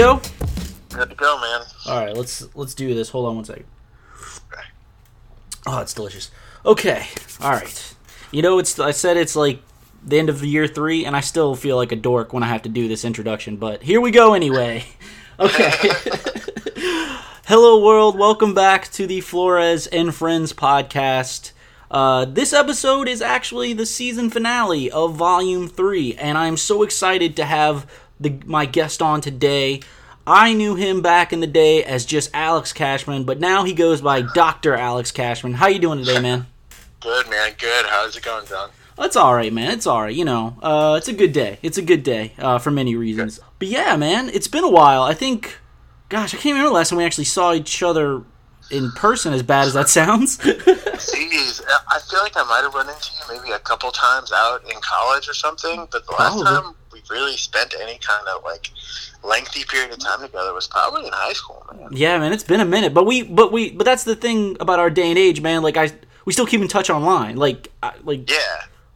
Good to go. Good to go, man. All right, let's let's do this. Hold on one second. Oh, it's delicious. Okay, all right. You know, it's I said it's like the end of year three, and I still feel like a dork when I have to do this introduction. But here we go anyway. Okay. Hello, world. Welcome back to the Flores and Friends podcast. Uh, this episode is actually the season finale of Volume Three, and I'm so excited to have the, my guest on today. I knew him back in the day as just Alex Cashman, but now he goes by Doctor Alex Cashman. How you doing today, man? Good, man. Good. How's it going, John? It's all right, man. It's all right. You know, uh, it's a good day. It's a good day uh, for many reasons. But yeah, man, it's been a while. I think, gosh, I can't remember the last time we actually saw each other in person. As bad as that sounds. Jeez, I feel like I might have run into you maybe a couple times out in college or something, but the last Probably. time really spent any kind of like lengthy period of time together was probably in high school, man. yeah, man, it's been a minute. But we, but we, but that's the thing about our day and age, man. Like I, we still keep in touch online. Like, I, like Yeah.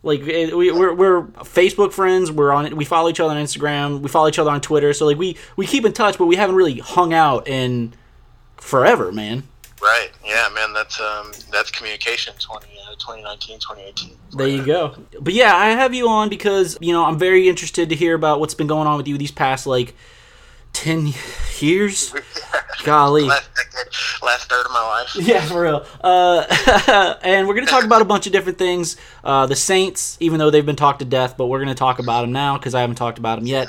Like we, we're we're Facebook friends. We're on it. We follow each other on Instagram. We follow each other on Twitter. So like we we keep in touch, but we haven't really hung out in forever, man. Right. Yeah, man. That's um that's communication 20, uh, 2019, 2018. There you go. But yeah, I have you on because you know I'm very interested to hear about what's been going on with you these past like ten years. Golly. last last third of my life. Yeah, for real. Uh, and we're going to talk about a bunch of different things. Uh, the Saints, even though they've been talked to death, but we're going to talk about them now because I haven't talked about them yet.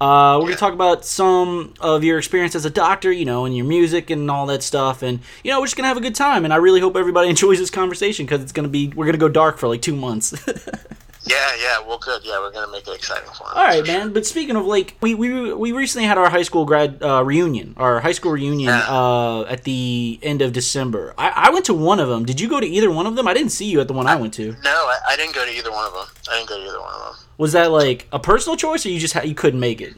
Uh, we're going to talk about some of your experience as a doctor, you know, and your music and all that stuff. And, you know, we're just going to have a good time. And I really hope everybody enjoys this conversation because it's going to be, we're going to go dark for like two months. Yeah, yeah. Well, good. Yeah, we're gonna make it exciting for him. all right, man. But speaking of like, we, we, we recently had our high school grad uh, reunion, our high school reunion Yeah. uh, at the end of December. I, I went to one of them. Did you go to either one of them? I didn't see you at the one I went to. No, I, I didn't go to either one of them. I didn't go to either one of them. Was that like a personal choice, or you just ha- you couldn't make it?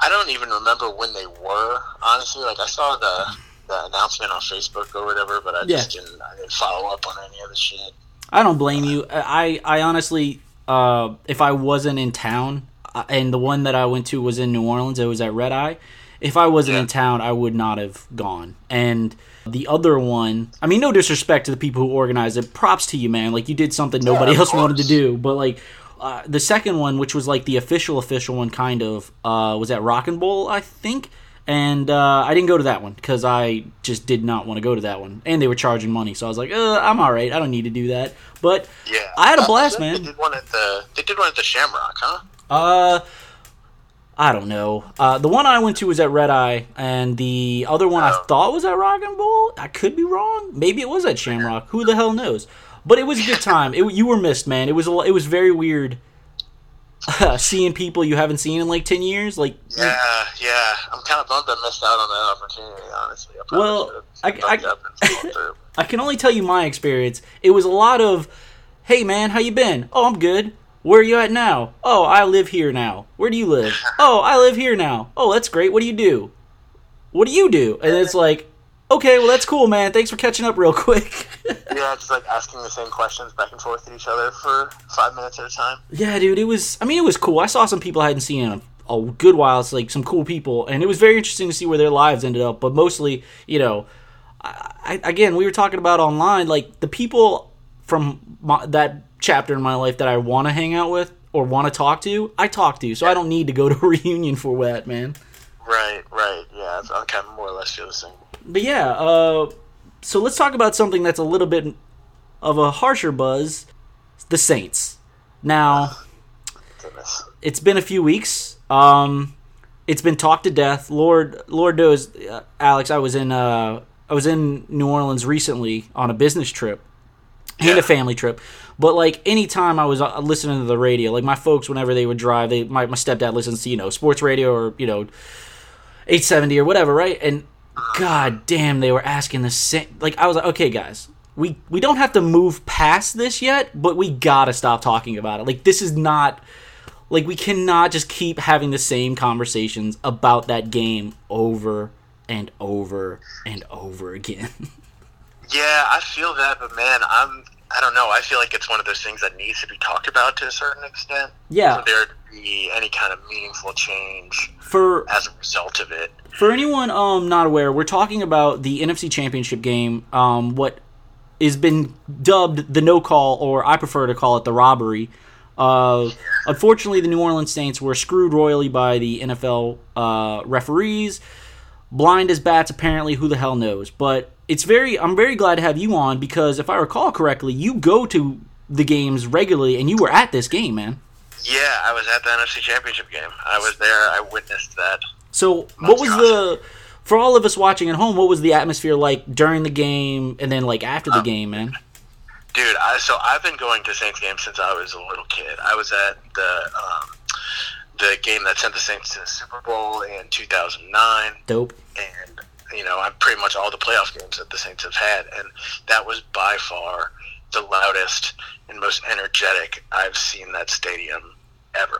I don't even remember when they were. Honestly, like I saw the the announcement on Facebook or whatever, but I just didn't. I didn't follow up on any of the shit. I don't blame you. I I honestly, uh, if I wasn't in town, uh, and the one that I went to was in New Orleans, it was at Red Eye. If I wasn't in town, I would not have gone. And the other one, I mean, no disrespect to the people who organized it. Props to you, man. Like you did something nobody of else wanted to do. But like uh, the second one, which was like the official official one, kind of, uh, was at Rock and Bowl, I think. And uh, I didn't go to that one because I just did not want to go to that one, and they were charging money. So I was like, uh, "I'm all right. I don't need to do that." But Yeah, I had a Uh, blast, They man. did one at the. They did one at the Shamrock, huh? Uh, I don't know. Uh, the one I went to was at Red Eye, and the other one I Oh. thought was at Rock and Bowl. I could be wrong. Maybe it was at Shamrock. Who the hell knows? But it was a good time. It, you were missed, man. It was a, it was very weird seeing people you haven't seen in like ten years. Like, Yeah, yeah. I'm kind of bummed I missed out on that opportunity. Honestly, I Well, I- I- up and followed through. I can only tell you my experience. It was a lot of, "Hey man, how you been? Oh, I'm good. Where are you at now? Oh, I live here now. Where do you live? Oh, I live here now. Oh, that's great. What do you do? What do you do?" And it's like, "Okay, well that's cool, man. Thanks for catching up real quick." yeah, just like asking the same questions back and forth at each other for five minutes at a time. yeah, dude, it was. I mean, it was cool. I saw some people I hadn't seen in a, a good while. It's like some cool people, and it was very interesting to see where their lives ended up. But mostly, you know, I, I, again, we were talking about online, like the people from my, that chapter in my life that I want to hang out with or want to talk to, I talk to. So I don't need to go to a reunion for that, man. Right, right. Yeah, I kind of more or less feel the same. But yeah, uh, so let's talk about something that's a little bit of a harsher buzz: the Saints. Now. Goodness. it's been a few weeks. Um, it's been talked to death. Lord, Lord knows, uh, Alex. I was in uh, I was in New Orleans recently on a business trip and Yeah. a family trip. But like anytime I was uh, listening to the radio, like my folks, whenever they would drive, they my, my stepdad listens to you know sports radio or you know eight seventy or whatever, right? And god damn, they were asking the same. Like I was like, okay, guys. We, we don't have to move past this yet, but we gotta stop talking about it. Like this is not like we cannot just keep having the same conversations about that game over and over and over again. Yeah, I feel that, but man, I'm I don't know. I feel like it's one of those things that needs to be talked about to a certain extent. Yeah. For there to be any kind of meaningful change For as a result of it. For anyone um not aware, we're talking about the NFC Championship game. Um, what has been dubbed the no call, or I prefer to call it the robbery. Uh, unfortunately, the New Orleans Saints were screwed royally by the NFL uh, referees. Blind as bats, apparently. Who the hell knows? But it's very. I'm very glad to have you on because if I recall correctly, you go to the games regularly, and you were at this game, man. Yeah, I was at the NFC Championship game. I was there. I witnessed that. So, what was the for all of us watching at home? What was the atmosphere like during the game, and then like after the Um, game, man? Dude, I, so I've been going to Saints games since I was a little kid. I was at the um, the game that sent the Saints to the Super Bowl in 2009, Dope. and you know, I'm pretty much all the playoff games that the Saints have had, and that was by far the loudest and most energetic I've seen that stadium ever.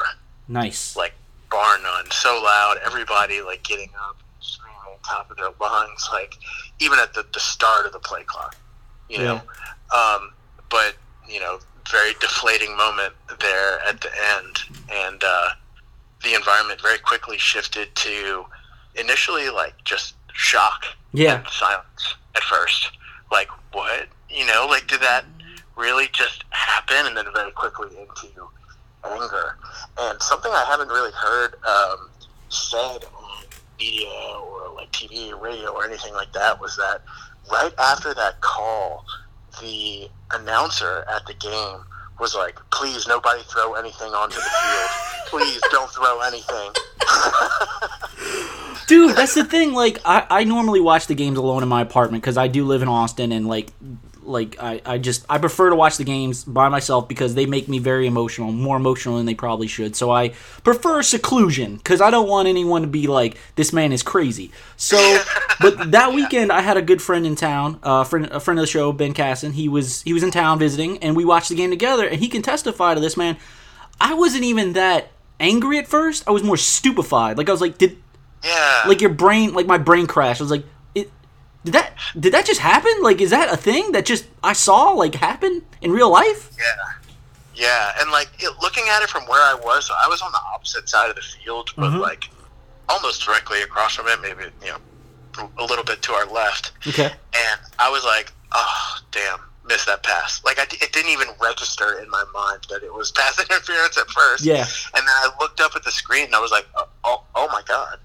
Nice. Like bar none, so loud, everybody like getting up, screaming on top of their lungs, like even at the, the start of the play clock, you know. Um, but you know, very deflating moment there at the end, and uh, the environment very quickly shifted to initially like just shock Yeah. and silence at first. Like what? You know, like did that really just happen? And then very quickly into anger. And something I haven't really heard um, said on media or like TV or radio or anything like that was that right after that call, the announcer at the game was like, "Please, nobody throw anything onto the field. Please don't throw anything." Dude, that's the thing. Like, I, I normally watch the games alone in my apartment because I do live in Austin, and like, like I, I just I prefer to watch the games by myself because they make me very emotional, more emotional than they probably should. So I prefer seclusion because I don't want anyone to be like, this man is crazy. So, but that weekend I had a good friend in town, uh, friend, a friend of the show, Ben Casson. He was he was in town visiting, and we watched the game together, and he can testify to this, man. I wasn't even that angry at first. I was more stupefied. Like I was like, did yeah. like your brain like my brain crashed. I was like, did that did that just happen? Like is that a thing that just I saw like happen in real life? Yeah, yeah, and like it, looking at it from where I was, I was on the opposite side of the field, but Mhm. like almost directly across from it, maybe you know a little bit to our left, Okay. and I was like, oh damn, missed that pass. Like I, it didn't even register in my mind that it was pass interference at first. Yeah. and then I looked up at the screen and I was like, oh, oh, oh my god,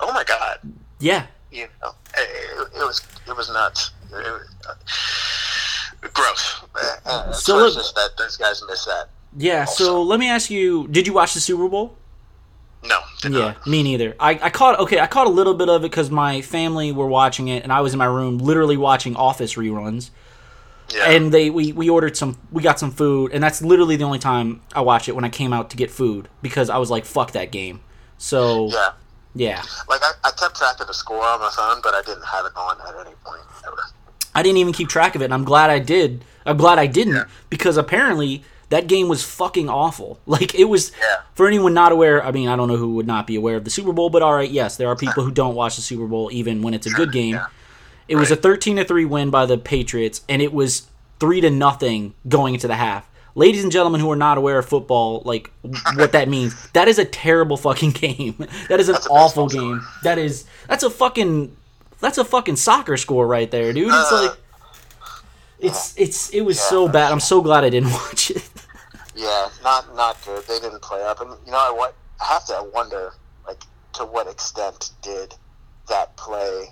oh my god, Yeah. You know, it, it was it was nuts. It was, uh, gross. Uh, uh, So look- that those guys missed that. Yeah. So let me ask you, did you watch the Super Bowl? No, Yeah, not. me neither. I, I caught okay, I caught a little bit of it because my family were watching it, and I was in my room literally watching Office reruns. Yeah. And they we, we ordered some we got some food, and that's literally the only time I watched it when I came out to get food because I was like fuck that game. So yeah, yeah, like I, I kept track of the score on my phone, but I didn't have it on at any point ever. I didn't even keep track of it, and I'm glad I did. I'm glad I didn't Yeah. because apparently that game was fucking awful. Like it was. Yeah. For anyone not aware, I mean, I don't know who would not be aware of the Super Bowl, but all right, yes, there are people who don't watch the Super Bowl even when it's a good game. Yeah. It was a 13 to 3 win by the Patriots and it was 3 to nothing going into the half. Ladies and gentlemen who are not aware of football, like what that means, that is a terrible fucking game. That is an awful game. That is that's a fucking that's a fucking soccer score right there, dude. It's Uh, like it's it's it was Yeah. so bad. I'm so glad I didn't watch it. Yeah, not not good. They didn't play up, and you know I what I have to wonder like to what extent did that play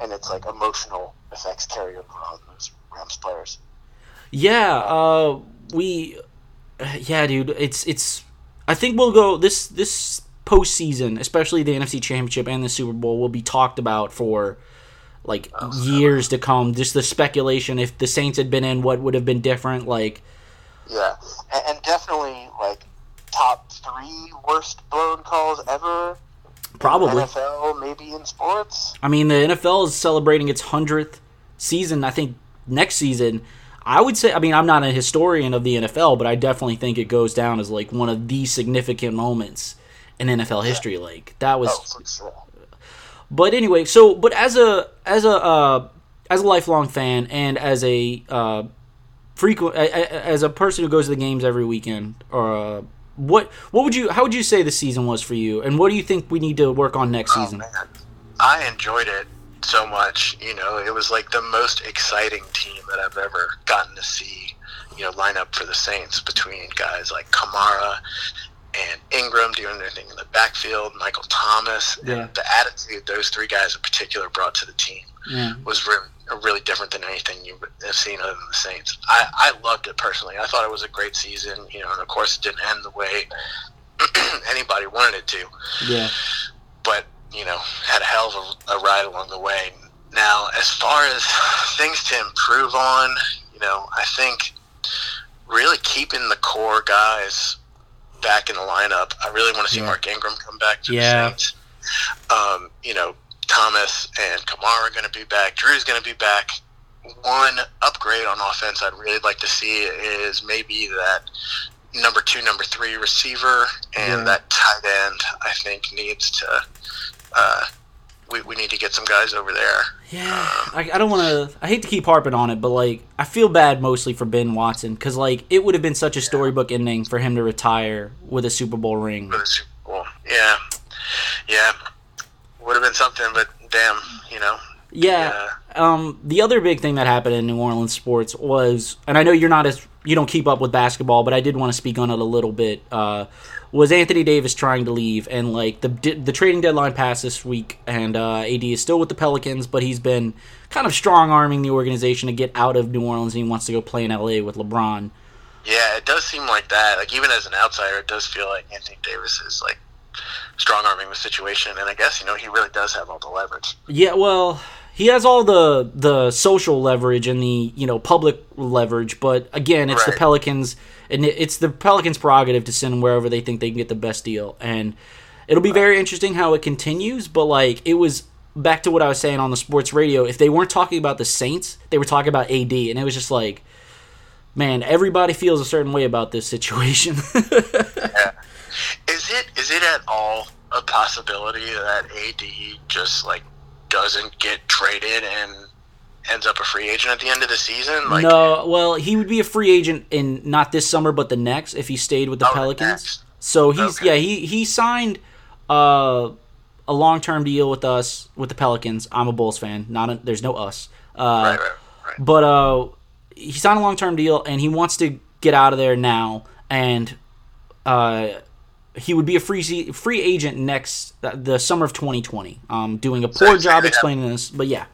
and its like emotional effects carry over on those Rams players. Yeah, uh, we, yeah, dude. It's it's. I think we'll go this this postseason, especially the NFC Championship and the Super Bowl, will be talked about for like oh, years to come. Just the speculation if the Saints had been in, what would have been different. Like, Yeah, and, and definitely like top three worst blown calls ever. probably. NFL, maybe in sports. I mean, the NFL is celebrating its hundredth season. I think next season. I would say, I mean, I'm not a historian of the NFL, but I definitely think it goes down as like one of the significant moments in NFL history. Like that was Oh, sure. But anyway, so but as a as a uh, as a lifelong fan and as a uh, frequent as a person who goes to the games every weekend, or uh, what what would you how would you say the season was for you, and what do you think we need to work on next Oh, season? man. I enjoyed it so much. You know, it was like the most exciting team that I've ever gotten to see. You know, line up for the Saints between guys like Kamara and Ingram doing their thing in the backfield, Michael Thomas, Yeah. and the attitude those three guys in particular brought to the team Yeah. was really, really different than anything you have seen other than the Saints. I, I loved it personally. I thought it was a great season. You know, and of course it didn't end the way anybody wanted it to Yeah. but you know had a hell of a, a ride along the way. Now, as far as things to improve on, you know, I think really keeping the core guys back in the lineup. I really want to see Yeah. Mark Ingram come back to Yeah. the Saints. Um, you know, Thomas and Kamara are going to be back. Drew's going to be back. One upgrade on offense I'd really like to see is maybe that number two, number three receiver, and Yeah. that tight end. I think needs to. Uh, we, we need to get some guys over there. Yeah, I, I don't want to. I hate to keep harping on it, but like I feel bad mostly for Ben Watson because like it would have been such a storybook ending for him to retire with a Super Bowl ring. for the Super Bowl. Yeah, yeah, would have been something, but damn, you know. Yeah. Um, the other big thing that happened in New Orleans sports was, and I know you're not as you don't keep up with basketball, but I did want to speak on it a little bit. Uh, was Anthony Davis trying to leave, and like the the trading deadline passed this week, and uh, AD is still with the Pelicans, but he's been kind of strong arming the organization to get out of New Orleans, and he wants to go play in LA with LeBron. Yeah, it does seem like that. Like even as an outsider, it does feel like Anthony Davis is like strong arming the situation, and I guess you know he really does have all the leverage. Yeah, well, he has all the the social leverage and the you know public leverage, but again, it's the Pelicans, and it's the Pelicans' prerogative to send him wherever they think they can get the best deal, and it'll be very interesting how it continues. But like, it was back to what I was saying on the sports radio. If they weren't talking about the Saints, they were talking about AD, and it was just like. Man, everybody feels a certain way about this situation. Is it is it at all a possibility that AD just like doesn't get traded and ends up a free agent at the end of the season? Like, no, well, he would be a free agent in not this summer, but the next if he stayed with the Oh, Pelicans. next. So he's Okay. yeah he he signed uh, a long term deal with us with the Pelicans. I'm a Bulls fan. Not a, there's no us. Uh, right, right, right. But uh, he signed a long term deal and he wants to get out of there now. And uh, he would be a free free agent next the summer of 2020. Um, doing a poor so job would have- explaining this, but yeah.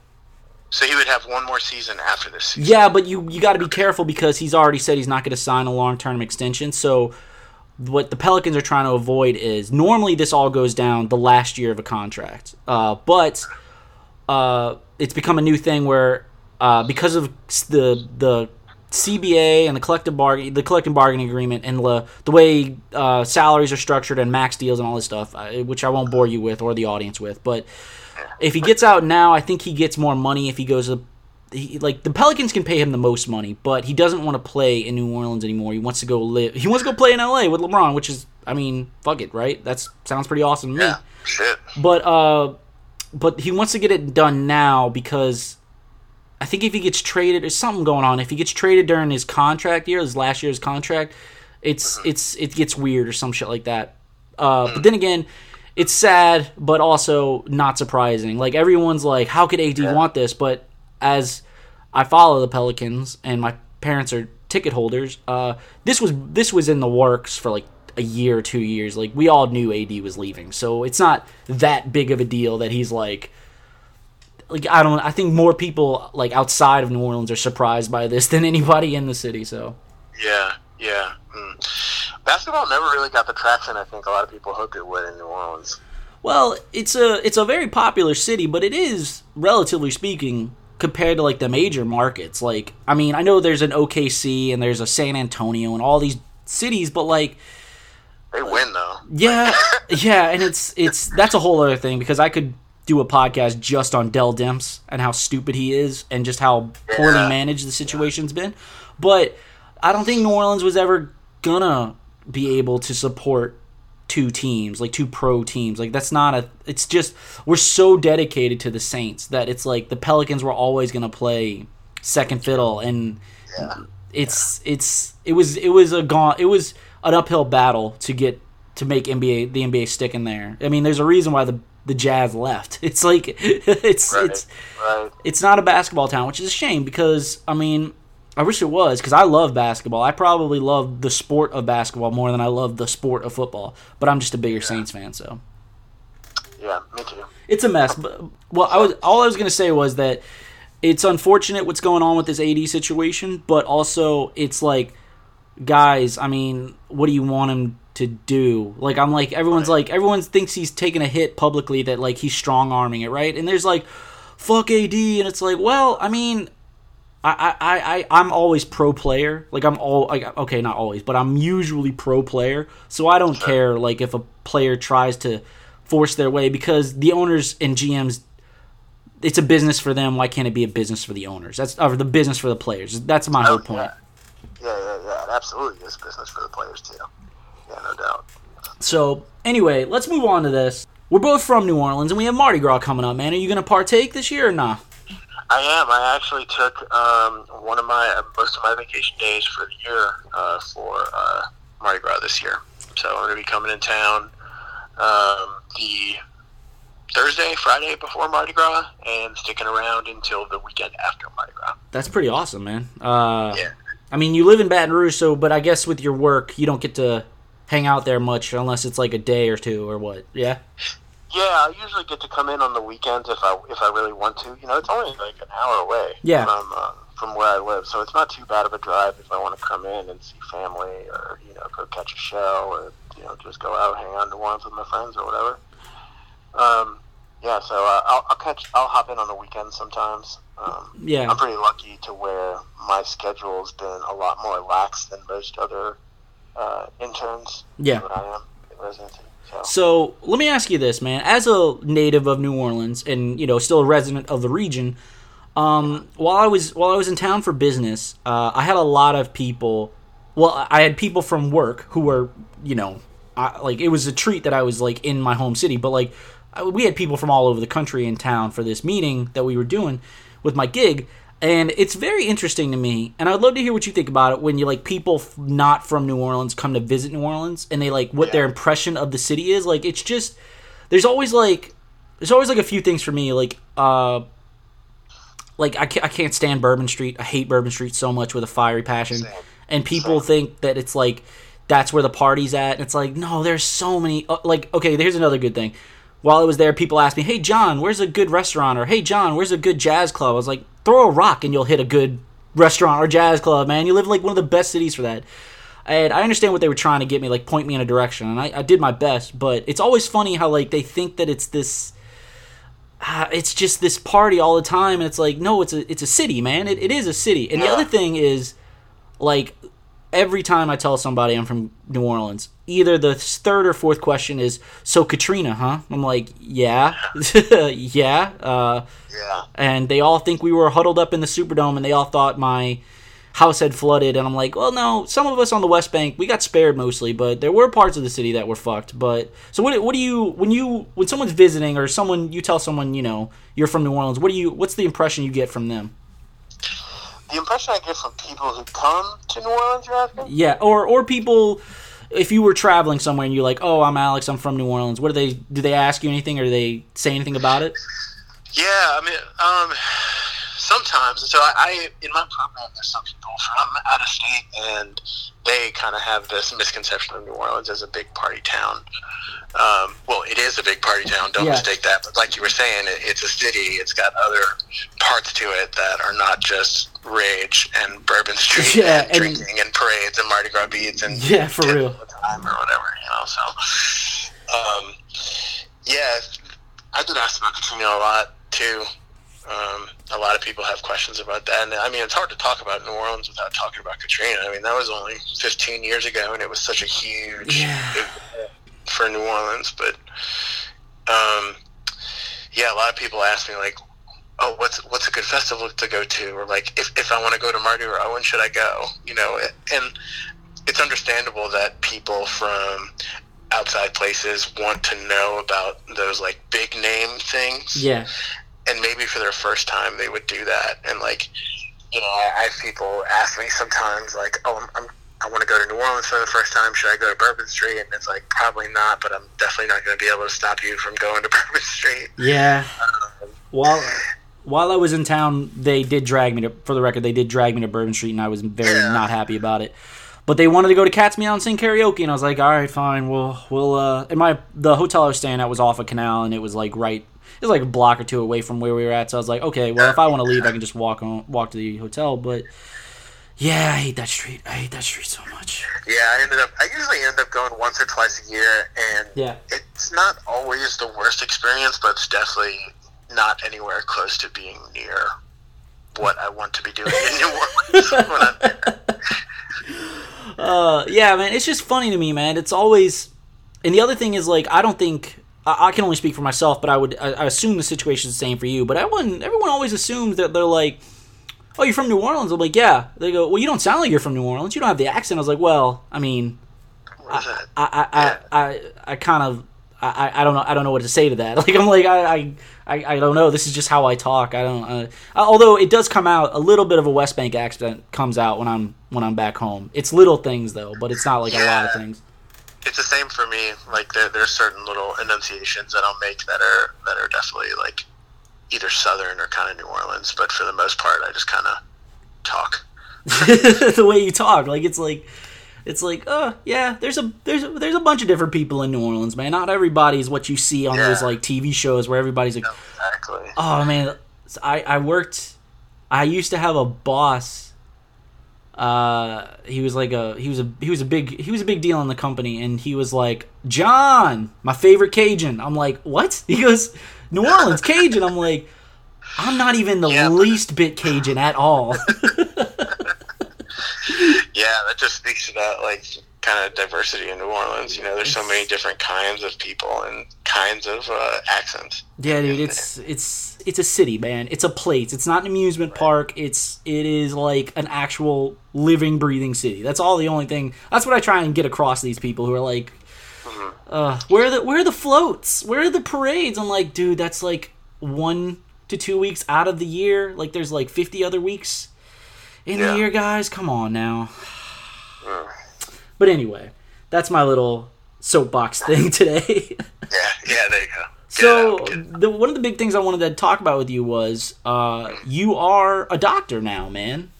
So he would have one more season after this season. Yeah, but you you got to be careful because he's already said he's not going to sign a long term extension. So what the Pelicans are trying to avoid is normally this all goes down the last year of a contract, uh, but uh, it's become a new thing where uh, because of the the CBA and the collective bargain the collective bargaining agreement and the the way uh, salaries are structured and max deals and all this stuff, which I won't bore you with or the audience with, but if he gets out now, I think he gets more money if he goes to he, like the Pelicans can pay him the most money, but he doesn't want to play in New Orleans anymore. He wants to go live. He wants to go play in LA with LeBron, which is, I mean, fuck it, right? That sounds pretty awesome to me. Yeah. Shit. But uh, but he wants to get it done now because I think if he gets traded, there's something going on. If he gets traded during his contract year, his last year's contract, it's it's it gets weird or some shit like that. Uh, but then again, it's sad, but also not surprising. Like everyone's like, how could AD want this? But as I follow the Pelicans and my parents are ticket holders, uh, this was this was in the works for like a year or two years. Like we all knew AD was leaving, so it's not that big of a deal that he's like. Like I don't, I think more people like outside of New Orleans are surprised by this than anybody in the city. So Yeah, yeah. Mm. Basketball never really got the traction I think a lot of people hoped it would in New Orleans. Well, it's a it's a very popular city, but it is relatively speaking compared to like the major markets. Like, I mean, I know there's an OKC and there's a San Antonio and all these cities, but like, They win though. yeah, yeah, and it's it's that's a whole other thing because I could do a podcast just on Dell Demps and how stupid he is and just how poorly Yeah. managed the situation's been. But I don't think New Orleans was ever gonna be able to support two teams, like two pro teams. Like that's not a it's just we're so dedicated to the Saints that it's like the Pelicans were always gonna play second fiddle and Yeah. it's it's it was it was a gone it was an uphill battle to get to make NBA the NBA stick in there. I mean, there's a reason why the the Jazz left. It's like it's Right. it's right. it's not a basketball town, which is a shame because I mean, I wish it was because I love basketball. I probably love the sport of basketball more than I love the sport of football. But I'm just a bigger Saints fan, so Yeah, me too. it's a mess. But well, I was all I was gonna say was that it's unfortunate what's going on with this AD situation, but also it's like, guys, I mean, what do you want him to do? Like, I'm like, everyone's like, everyone thinks he's taking a hit publicly that like he's strong arming it, right? And there's like, fuck AD, and it's like, well, I mean. I, I, I, I'm always pro player. Like I'm all like, okay, not always, but I'm usually pro player. So I don't care like if a player tries to force their way because the owners and GMs it's a business for them. Why can't it be a business for the owners? That's or the business for the players. That's my whole Oh, point. Yeah, yeah, yeah. yeah. It absolutely is business for the players too. Yeah, no doubt. So anyway, let's move on to this. We're both from New Orleans, and we have Mardi Gras coming up. Man, are you gonna partake this year or not? I am. I actually took um, one of my most of my vacation days for the year uh, for uh, Mardi Gras this year. So I'm going to be coming in town um, the Thursday, Friday before Mardi Gras, and sticking around until the weekend after Mardi Gras. That's pretty awesome, man. Uh, Yeah. I mean, you live in Baton Rouge, so but I guess with your work, you don't get to hang out there much unless it's like a day or two or what. Yeah. Yeah, I usually get to come in on the weekends if I if I really want to. You know, it's only like an hour away Yeah. from uh, from where I live, so it's not too bad of a drive if I want to come in and see family or you know go catch a show or you know just go out hang out New Orleans with my friends or whatever. Um, yeah, so uh, I'll, I'll catch I'll hop in on the weekends sometimes. Um, Yeah. I'm pretty lucky to where my schedule's been a lot more lax than most other uh, interns Yeah. I am in residency. So. So let me ask you this, man. As a native of New Orleans and you know still a resident of the region, um, while I was while I was in town for business, uh, I had a lot of people. Well, I had people from work who were you know, I, like it was a treat that I was like in my home city, but like I, we had people from all over the country in town for this meeting that we were doing with my gig. And it's very interesting to me, and I'd love to hear what you think about it when you like people f- not from New Orleans come to visit New Orleans, and they like what their impression of the city is. Like it's just there's always like there's always like a few things for me like uh like I can't, I can't stand Bourbon Street. I hate Bourbon Street so much with a fiery passion. Same. And people think that it's like that's where the party's at. And it's like no, there's so many. Uh, like okay, here's another good thing. While I was there, people asked me, "Hey John, where's a good restaurant?" or "Hey John, where's a good jazz club?" I was like, "Throw a rock and you'll hit a good restaurant or jazz club, man. You live in like one of the best cities for that." And I understand what they were trying to get me, like point me in a direction, and I, I did my best. But it's always funny how like they think that it's this ah, it's just this party all the time and it's like no it's a it's a city man it, it is a city and the other thing is like every time i tell somebody i'm from new orleans either the third or fourth question is so katrina huh? I'm like yeah. Yeah uh, yeah. and they all think we were huddled up in the superdome and they all thought my house had flooded and i'm like well no some of us on the west bank we got spared mostly but there were parts of the city that were fucked but so what, what do you when you when someone's visiting or someone you tell someone you know you're from new orleans what do you what's the impression you get from them The impression I get from people who come to New Orleans, you're asking? yeah or or people if you were traveling somewhere and you're like oh i'm alex i'm from new orleans what do they do they ask you anything or do they say anything about it Yeah, I mean, um, sometimes. So I, I, in my program, there's some people from out of state, and they kind of have this misconception of New Orleans as a big party town. Um, well, it is a big party town. Don't Yeah. mistake that. But like you were saying, it, it's a city. It's got other parts to it that are not just rage and Bourbon Street Yeah, and, and- drinking and parades and Mardi Gras beads and Yeah, for real. time or whatever. You know, so um, yeah, I've been asked about Katrina a lot too. Um, a lot of people have questions about that, and I mean, it's hard to talk about New Orleans without talking about Katrina. I mean, that was only 15 years ago, and it was such a huge Yeah. for New Orleans. But um, yeah, a lot of people ask me like, "Oh, what's what's a good festival to go to?" Or like, if if I want to go to Mardi Gras, when should I go? You know, and it's understandable that people from outside places want to know about those like big name things yeah and maybe for their first time they would do that and like you know, I, I have people ask me sometimes, like, "Oh, I'm, I'm I want to go to New Orleans for the first time. Should I go to Bourbon Street?" And it's like, probably not, but I'm definitely not going to be able to stop you from going to Bourbon Street. Yeah. Um, While while I was in town, they did drag me to. For the record, they did drag me to Bourbon Street, and I was very Yeah. not happy about it. But they wanted to go to Cat's Meow and sing karaoke, and I was like, all right, fine. We'll we'll. Uh, and my the hotel I was staying at was off a canal, and it was like right. It was like a block or two away from where we were at. So I was like, okay, well, if I want to leave, I can just walk on, walk to the hotel. But yeah, I hate that street. I hate that street so much. yeah, I ended up. I usually end up going once or twice a year, and Yeah. it's not always the worst experience, but it's definitely not anywhere close to being near what I want to be doing in New Orleans when I'm there. Uh, yeah, man, it's just funny to me, man. It's always, and the other thing is like, I don't think I, I can only speak for myself, but I would I, I assume the situation is the same for you. But everyone, everyone always assumes that they're like, oh, you're from New Orleans. I'm like, yeah. They go, well, you don't sound like you're from New Orleans. You don't have the accent. I was like, well, I mean, that? I I I, I, I kind of. I, I- don't know I don't know what to say to that. Like I'm like I I, I, don't know. This is just how I talk. I don't. Uh, although it does come out a little bit of a West Bank accent comes out when I'm when I'm back home. It's little things though, but it's not like a lot of things. It's the same for me. Like there, there's certain little enunciations that I'll make that are that are definitely like either Southern or kind of New Orleans. But for the most part, I just kind of talk. the way you talk, like it's like it's like, oh yeah, there's a there's a, there's a bunch of different people in New Orleans, man. Not everybody's what you see on those like TV shows where everybody's like, Exactly. oh man, I I worked, I used to have a boss. Uh, he was like a he was a he was a big he was a big deal in the company, and he was like John, my favorite Cajun. I'm like, what? He goes, New Orleans Cajun. I'm like, I'm not even the Yeah. least bit Cajun at all. Yeah, that just speaks to that like kind of diversity in New Orleans. You know, there's so many different kinds of people and kinds of uh, accents. Yeah, dude, it's it's it's a city, man. It's a place. It's not an amusement park. It's it is like an actual living, breathing city. That's all. The only thing. That's what I try and get across these people who are like, uh, where are the where are the floats? Where are the parades? I'm like, dude, that's like one to two weeks out of the year. Like, there's like 50 other weeks in Yeah. the year, guys. Come on now. But anyway, that's my little soapbox thing today. Yeah, yeah, there you go. So out, get it- the one of the big things I wanted to talk about with you was uh, you are a doctor now, man.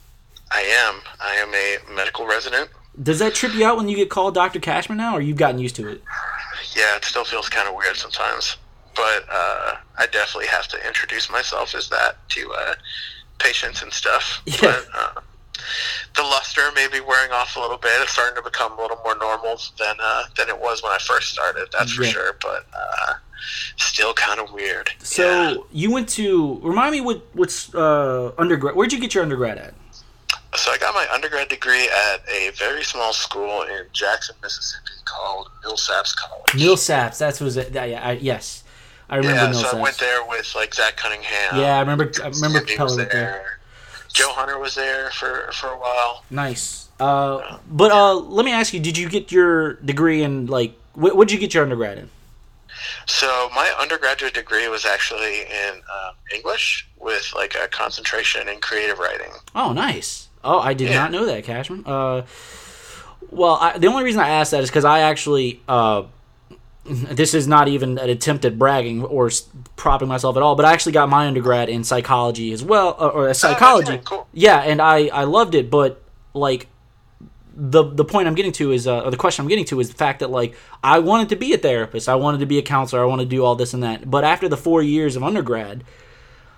I am. I am a medical resident. Does that trip you out when you get called Doctor Cashman now, or you've gotten used to it? Yeah, it still feels kind of weird sometimes, but uh, I definitely have to introduce myself as that to uh, patients and stuff. Yeah. But uh, the luster may be wearing off a little bit. It's starting to become a little more normal than uh, than it was when I first started. That's for sure. But uh, still kind of weird. So Yeah. you went to remind me what what's uh, undergrad? Where'd you get your undergrad at? So I got my undergrad degree at a very small school in Jackson, Mississippi called Millsaps College. Millsaps. That's was it. that- yeah, I, yes, I remember yeah, Millsaps. so I went there with like Zach Cunningham. Yeah, I remember. I remember Sandy was there. there. Joe Hunter was there for for a while. Nice. Uh, but uh, let me ask you: Did you get your degree in like? What would you get your undergrad in? So my undergraduate degree was actually in um, English with like a concentration in creative writing. Oh, nice. Oh, I did Yeah. not know that, Cashman. Uh, well, I, the only reason I asked that is because I actually, uh, this is not even an attempt at bragging or s- propping myself at all, but I actually got my undergrad in psychology as well, uh, or, or psychology. right, cool. Yeah, and I I loved it, but like the the point I'm getting to is, uh, or the question I'm getting to is the fact that like I wanted to be a therapist, I wanted to be a counselor, I wanted to do all this and that, but after the four years of undergrad,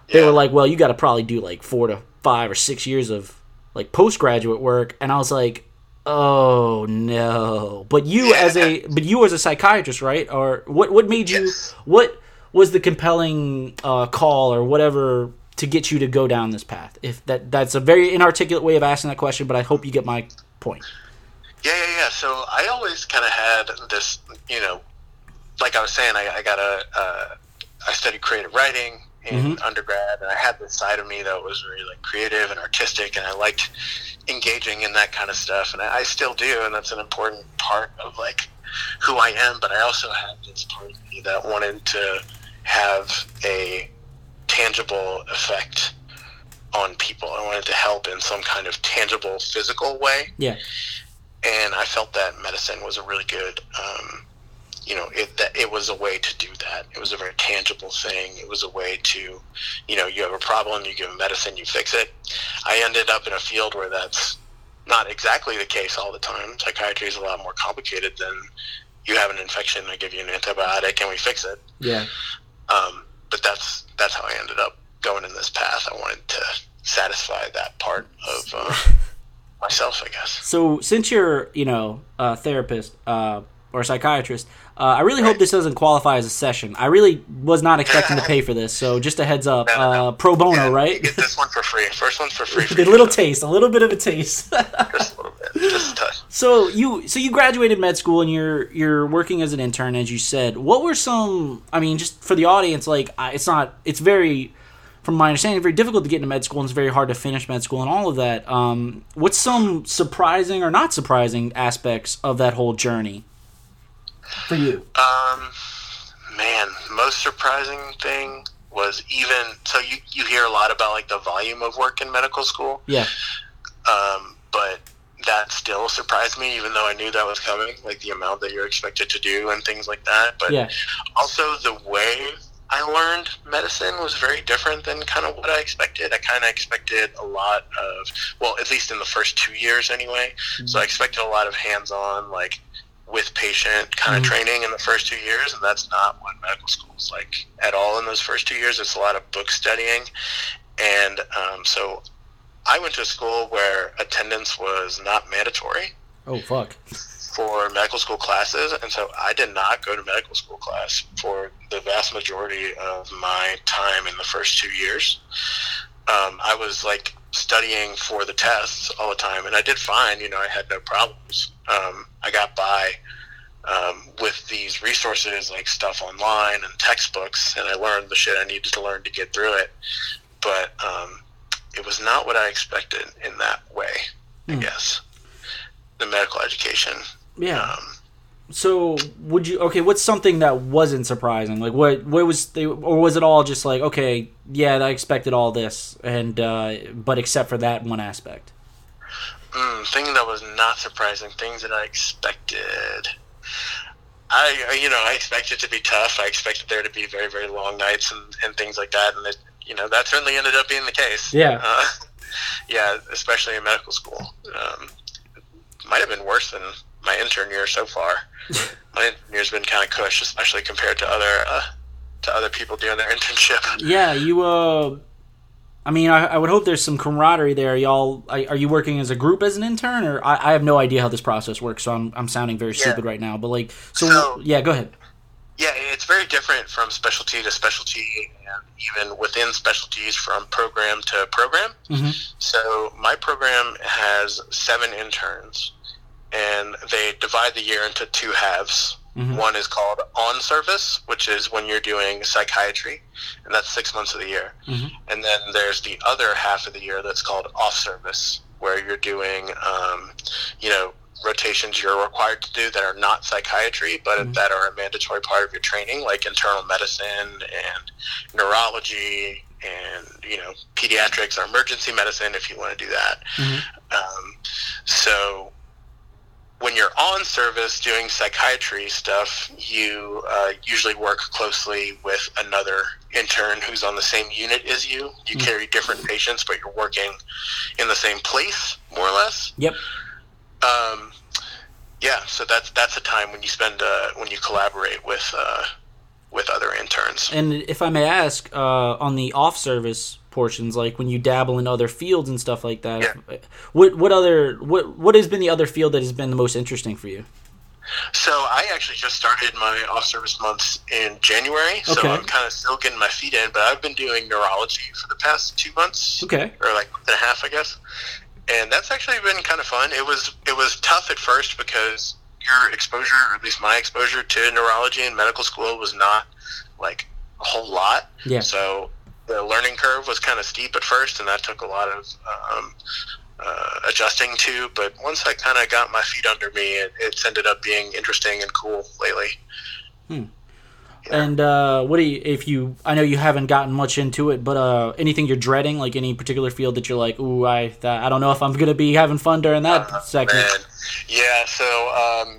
they Yeah. were like, well, you got to probably do like four to five or six years of like postgraduate work, and I was like, oh no. But you as a but you as a psychiatrist, right? Or what what made you Yes. what was the compelling uh, call or whatever to get you to go down this path? If that that's a very inarticulate way of asking that question, but I hope you get my point. Yeah, yeah, yeah. So I always kind of had this, you know, like I was saying, I, I got a, uh, I studied creative writing in undergrad, and I had this side of me that was very like creative and artistic, and I liked engaging in that kind of stuff, and I, I still do, and that's an important part of like who I am. But I also had this part of me that wanted to have a tangible effect on people. I wanted to help in some kind of tangible, physical way. Yeah. And I felt that medicine was a really good, um, you know, it that it was a way to do that. It was a very tangible thing. It was a way to, you know, you have a problem, you give medicine, you fix it. I ended up in a field where that's not exactly the case all the time. Psychiatry is a lot more complicated than you have an infection, I give you an antibiotic, and we fix it. Yeah. Um, but that's that's how I ended up going in this path. I wanted to satisfy that part of uh, myself, I guess. So since you're, you know, a therapist uh, or a psychiatrist, uh, I really hope this doesn't qualify as a session. I really was not expecting to pay for this, so just a heads up. No, no, no. Uh, pro bono, Yeah, right? get this one for free. First one's for free. For a little taste, a little bit of a taste. just a little bit, just a touch. so you, so you graduated med school and you're you're working as an intern, as you said. What were some? I mean, just for the audience, like it's not, it's very, from my understanding, very difficult to get into med school, and it's very hard to finish med school and all of that. Um, what's some surprising or not surprising aspects of that whole journey for you? Um, man, most surprising thing was even so you you hear a lot about like the volume of work in medical school, Yeah, um, but that still surprised me, even though I knew that was coming, like the amount that you're expected to do and things like that. But yeah, also the way I learned medicine was very different than kind of what I expected. I kind of expected a lot of, well, at least in the first two years anyway. So I expected a lot of hands-on, like with patient kind of Mhm. training in the first two years, and that's not what medical school is like at all in those first two years. It's a lot of book studying, and um, so I went to a school where attendance was not mandatory Oh fuck. For medical school classes, and so I did not go to medical school class for the vast majority of my time in the first two years. Um, I was like studying for the tests all the time, and I did fine. You know, I had no problems. Um, I got by um, with these resources like stuff online and textbooks, and I learned the shit I needed to learn to get through it. But um, it was not what I expected in that way. I Hmm. guess the medical education Yeah. um, So would you? Okay, what's something that wasn't surprising? Like what? What was? They, or was it all just like okay? Yeah, I expected all this, and uh, but except for that one aspect. Mm, thing that was not surprising. Things that I expected. I, you know, I expected it to be tough. I expected there to be very, very long nights and, and things like that. And it, you know, that certainly ended up being the case. Yeah. Uh, yeah, especially in medical school. Um, might have been worse than my intern year so far. my intern year's been kind of cush, especially compared to other uh, to other people doing their internship. Yeah, you. uh I mean, I, I would hope there's some camaraderie there. Y'all, are are you working as a group as an intern, or I, I have no idea how this process works, so I'm I'm sounding very Yeah. stupid right now. But like, so, So- yeah, go ahead. Yeah, it's very different from specialty to specialty, and even within specialties from program to program. hmm So my program has seven interns, and they divide the year into two halves. Mhm. One is called on service, which is when you're doing psychiatry, and that's six months of the year. Mhm. And then there's the other half of the year that's called off service, where you're doing, um, you know, rotations you're required to do that are not psychiatry, but Mhm. that are a mandatory part of your training, like internal medicine and neurology and you know pediatrics or emergency medicine if you want to do that. Mhm. Um, so when you're on service doing psychiatry stuff, you uh, usually work closely with another intern who's on the same unit as you. You Mm. carry different patients, but you're working in the same place, more or less. Yep. Um, yeah, so that's that's a time when you spend uh, when you collaborate with uh, with other interns. And if I may ask, uh, on the off service portions, like when you dabble in other fields and stuff like that, what what other what what has been the other field that has been the most interesting for you? So I actually just started my off-service months in January, so Okay. I'm kind of still getting my feet in. But I've been doing neurology for the past two months, Okay. or like month and a half, I guess. And that's actually been kind of fun. It was it was tough at first because your exposure, or at least my exposure to neurology in medical school, was not like a whole lot. Yeah. So the learning curve was kind of steep at first, and that took a lot of um, uh, adjusting to. But once I kind of got my feet under me, it, it's ended up being interesting and cool lately. Hmm. And uh, what do you, if you, I know you haven't gotten much into it, but uh, anything you're dreading, like any particular field that you're like, ooh, I, that, I don't know if I'm gonna be having fun during that Uh, segment. man. Yeah, so um,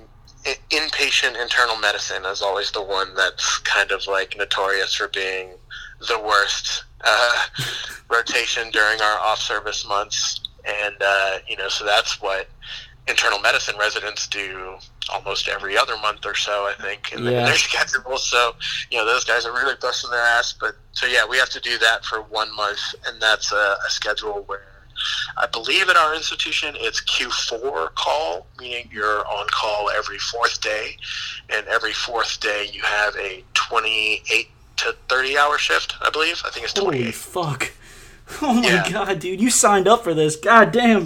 inpatient internal medicine is always the one that's kind of like notorious for being the worst uh, rotation during our off service months. And, uh, you know, so that's what internal medicine residents do almost every other month or so, I think, in, the, in their schedule. So, you know, those guys are really busting their ass. But so, yeah, we have to do that for one month, and that's a, a schedule where I believe at our institution it's Q4 call, meaning you're on call every fourth day, and every fourth day you have a 28 to 30 hour shift. I believe. I think it's Holy fuck! Oh my Yeah. god, dude, you signed up for this. God damn.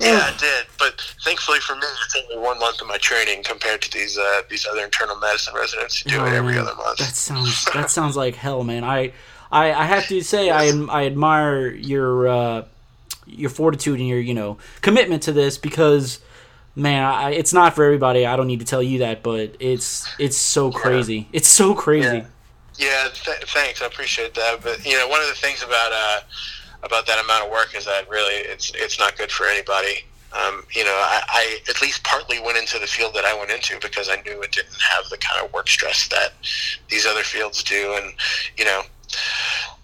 Yeah, Ugh. I did, but thankfully for me, it's only one month of my training compared to these uh, these other internal medicine residents who do Oh, it every man. other month. That sounds that sounds like hell, man. I I, I have to say I I admire your uh, your fortitude and your you know commitment to this because man, I, it's not for everybody. I don't need to tell you that, but it's it's so crazy. It's so crazy. Yeah. Yeah, th- thanks. I appreciate that. But you know, one of the things about uh, about that amount of work is that really it's it's not good for anybody. Um, you know, I, I at least partly went into the field that I went into because I knew it didn't have the kind of work stress that these other fields do, and you know,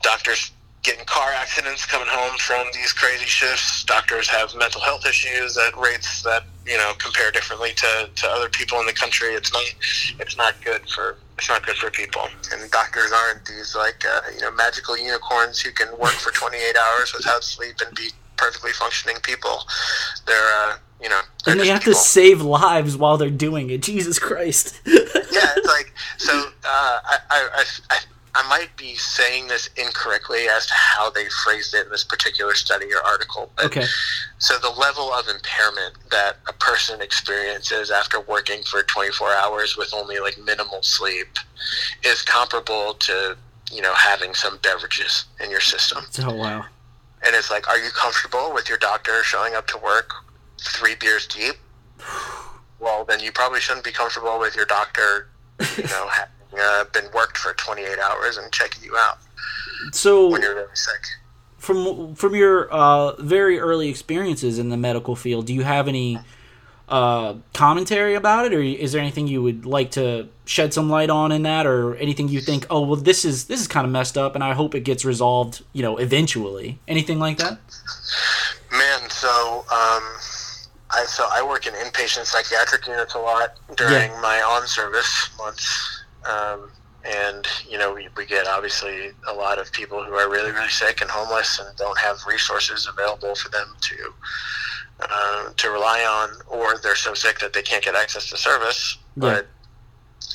doctors get in car accidents coming home from these crazy shifts. Doctors have mental health issues at rates that you know compare differently to, to other people in the country. It's not it's not good for it's not good for people. And doctors aren't these like uh, you know magical unicorns who can work for 28 hours without sleep and be perfectly functioning people. They're uh, you know And they have to save lives while they're doing it. Jesus Christ. yeah, it's like so. Uh, I, I, I, I, I might be saying this incorrectly as to how they phrased it in this particular study or article. But okay. So the level of impairment that a person experiences after working for 24 hours with only like minimal sleep is comparable to you know having some beverages in your system. Oh wow. And it's like, are you comfortable with your doctor showing up to work three beers deep? Well, then you probably shouldn't be comfortable with your doctor, you know, uh, I've been worked for 28 hours and checking you out So when you're really sick. from from your uh, very early experiences in the medical field, do you have any uh, commentary about it, or is there anything you would like to shed some light on in that, or anything you think, oh well, this is this is kind of messed up, and I hope it gets resolved, you know, eventually. Anything like that? Man, so um, I so I work in inpatient psychiatric units a lot during my on-service months, um, and you know we, we get obviously a lot of people who are really really sick and homeless and don't have resources available for them to uh, to rely on, or they're so sick that they can't get access to service. Yeah. But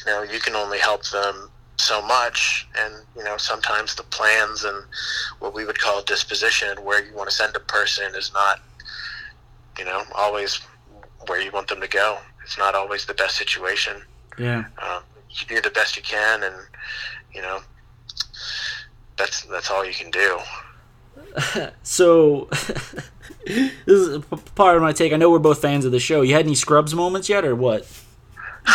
you know you can only help them so much and you know sometimes the plans and what we would call disposition where you want to send a person is not you know always where you want them to go it's not always the best situation Yeah. um, you do the best you can and you know that's that's all you can do So this is part of my take. I know we're both fans of the show. You had any Scrubs moments yet, or what?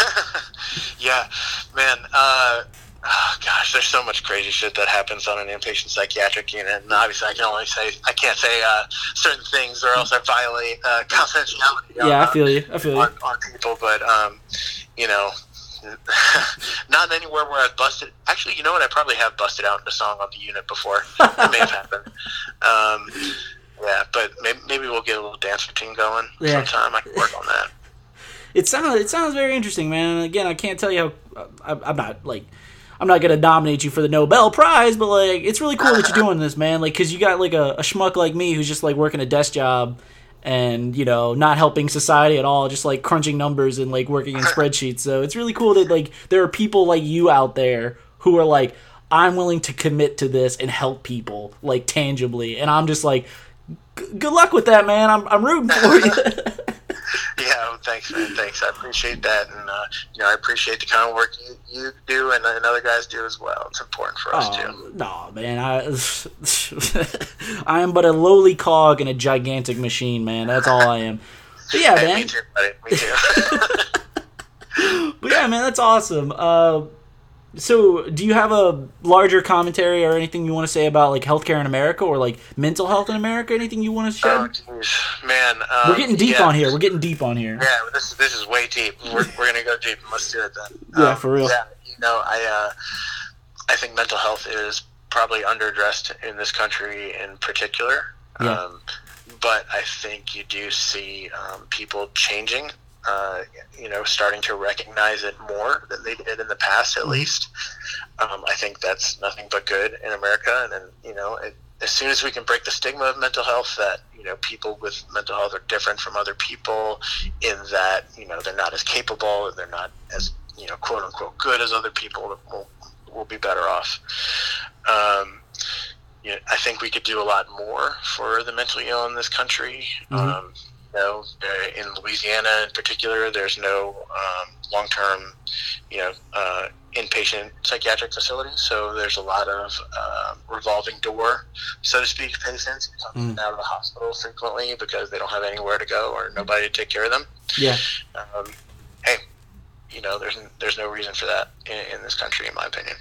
yeah man uh oh, gosh there's so much crazy shit that happens on an inpatient psychiatric unit and obviously i can only say i can't say uh, certain things or else i violate uh, confidentiality Yeah, I feel you. I feel you. on, on people, but um, you know, not anywhere where I've busted. Actually, you know what? I probably have busted out into song on the unit before. That may have happened. Um, yeah, but maybe, maybe we'll get a little dance routine going Yeah. sometime. I can work on that. It sounds it sounds very interesting, man. And again, I can't tell you how I, I'm not like I'm not gonna nominate you for the Nobel Prize, but like it's really cool that you're doing this, man. Like, cause you got like a, a schmuck like me who's just like working a desk job and you know not helping society at all, just like crunching numbers and like working in spreadsheets. So it's really cool that like there are people like you out there who are like I'm willing to commit to this and help people like tangibly, and I'm just like. Good luck with that, man. I'm, I'm rooting for you. Yeah, thanks, man. Thanks. I appreciate that, and uh, you know, I appreciate the kind of work you, you do and, and other guys do as well. It's important for us too. Oh, no, man. I, I am but a lowly cog in a gigantic machine, man. That's all I am. But yeah, Hey, man. me too, buddy. Me too. But yeah, man, that's awesome. Uh, so do you have a larger commentary or anything you want to say about like healthcare in America or like mental health in America? Anything you want to share? Oh, man. Um, We're getting deep yeah. on here. We're getting deep on here. Yeah, this this is way deep. We're, we're gonna go deep. Let's do it then. Yeah, for real. Yeah, you know, I uh, I think mental health is probably underaddressed in this country in particular. Yeah. Um, but I think you do see um, people changing. Uh, you know, starting to recognize it more than they did in the past, Mm-hmm. at least. Um, I think that's nothing but good in America, and then you know, it, as soon as we can break the stigma of mental health, that you know, people with mental health are different from other people, in that you know they're not as capable, they're not as you know, quote unquote, good as other people. We'll, we'll be better off. Um, you know, I think we could do a lot more for the mentally ill in this country. Mhm. Um, know, uh, in Louisiana in particular, there's no um, long-term, you know, uh, inpatient psychiatric facilities. So there's a lot of uh, revolving door, so to speak, patients who come out of the hospital frequently because they don't have anywhere to go or nobody to take care of them. Yeah. Um, hey, you know, there's there's no reason for that in, in this country, in my opinion.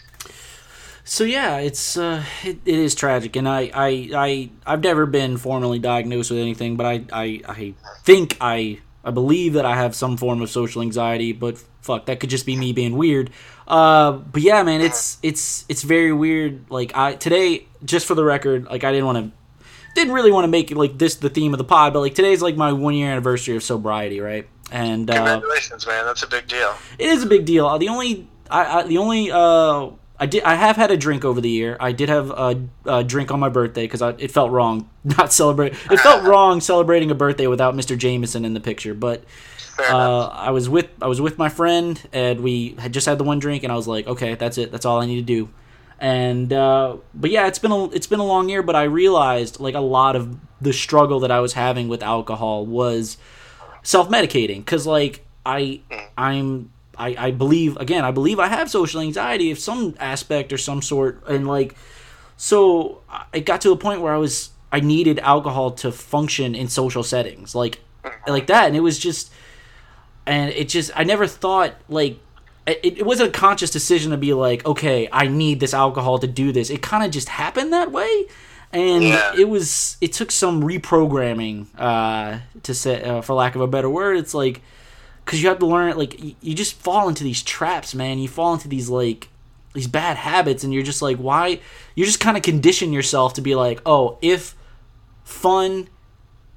So yeah, it's uh, it, it is tragic, and I, I I I've never been formally diagnosed with anything, but I I, I think I I believe that I have some form of social anxiety, but fuck, that could just be me being weird. Uh, but yeah, man, it's it's it's very weird. Like I today, just for the record, like I didn't want to didn't really want to make it like this the theme of the pod, but like today's like my one year anniversary of sobriety, right? And uh, Congratulations, man. That's a big deal. it is a big deal. The only I, I the only uh I did I have had a drink over the year. I did have a, a drink on my birthday because it felt wrong not celebrate. It felt wrong celebrating a birthday without Mr. Jameson in the picture. But uh, I was with I was with my friend and we had just had the one drink and I was like, okay, that's it. That's all I need to do. And uh, but yeah, it's been a it's been a long year. But I realized like a lot of the struggle that I was having with alcohol was self medicating because like I I'm I, I believe again I believe I have social anxiety of some aspect or some sort. And like so I- it got to a point where I was I needed alcohol to function in social settings. Like like that. And it was just and it just I never thought like it, it wasn't a conscious decision to be like okay I need this alcohol to do this. It kind of just happened that way. And Yeah. it was it took some reprogramming uh to say uh, for lack of a better word. It's like because you have to learn it. like you just fall into these traps man you fall into these like these bad habits and you're just like why you just kind of condition yourself to be like oh if fun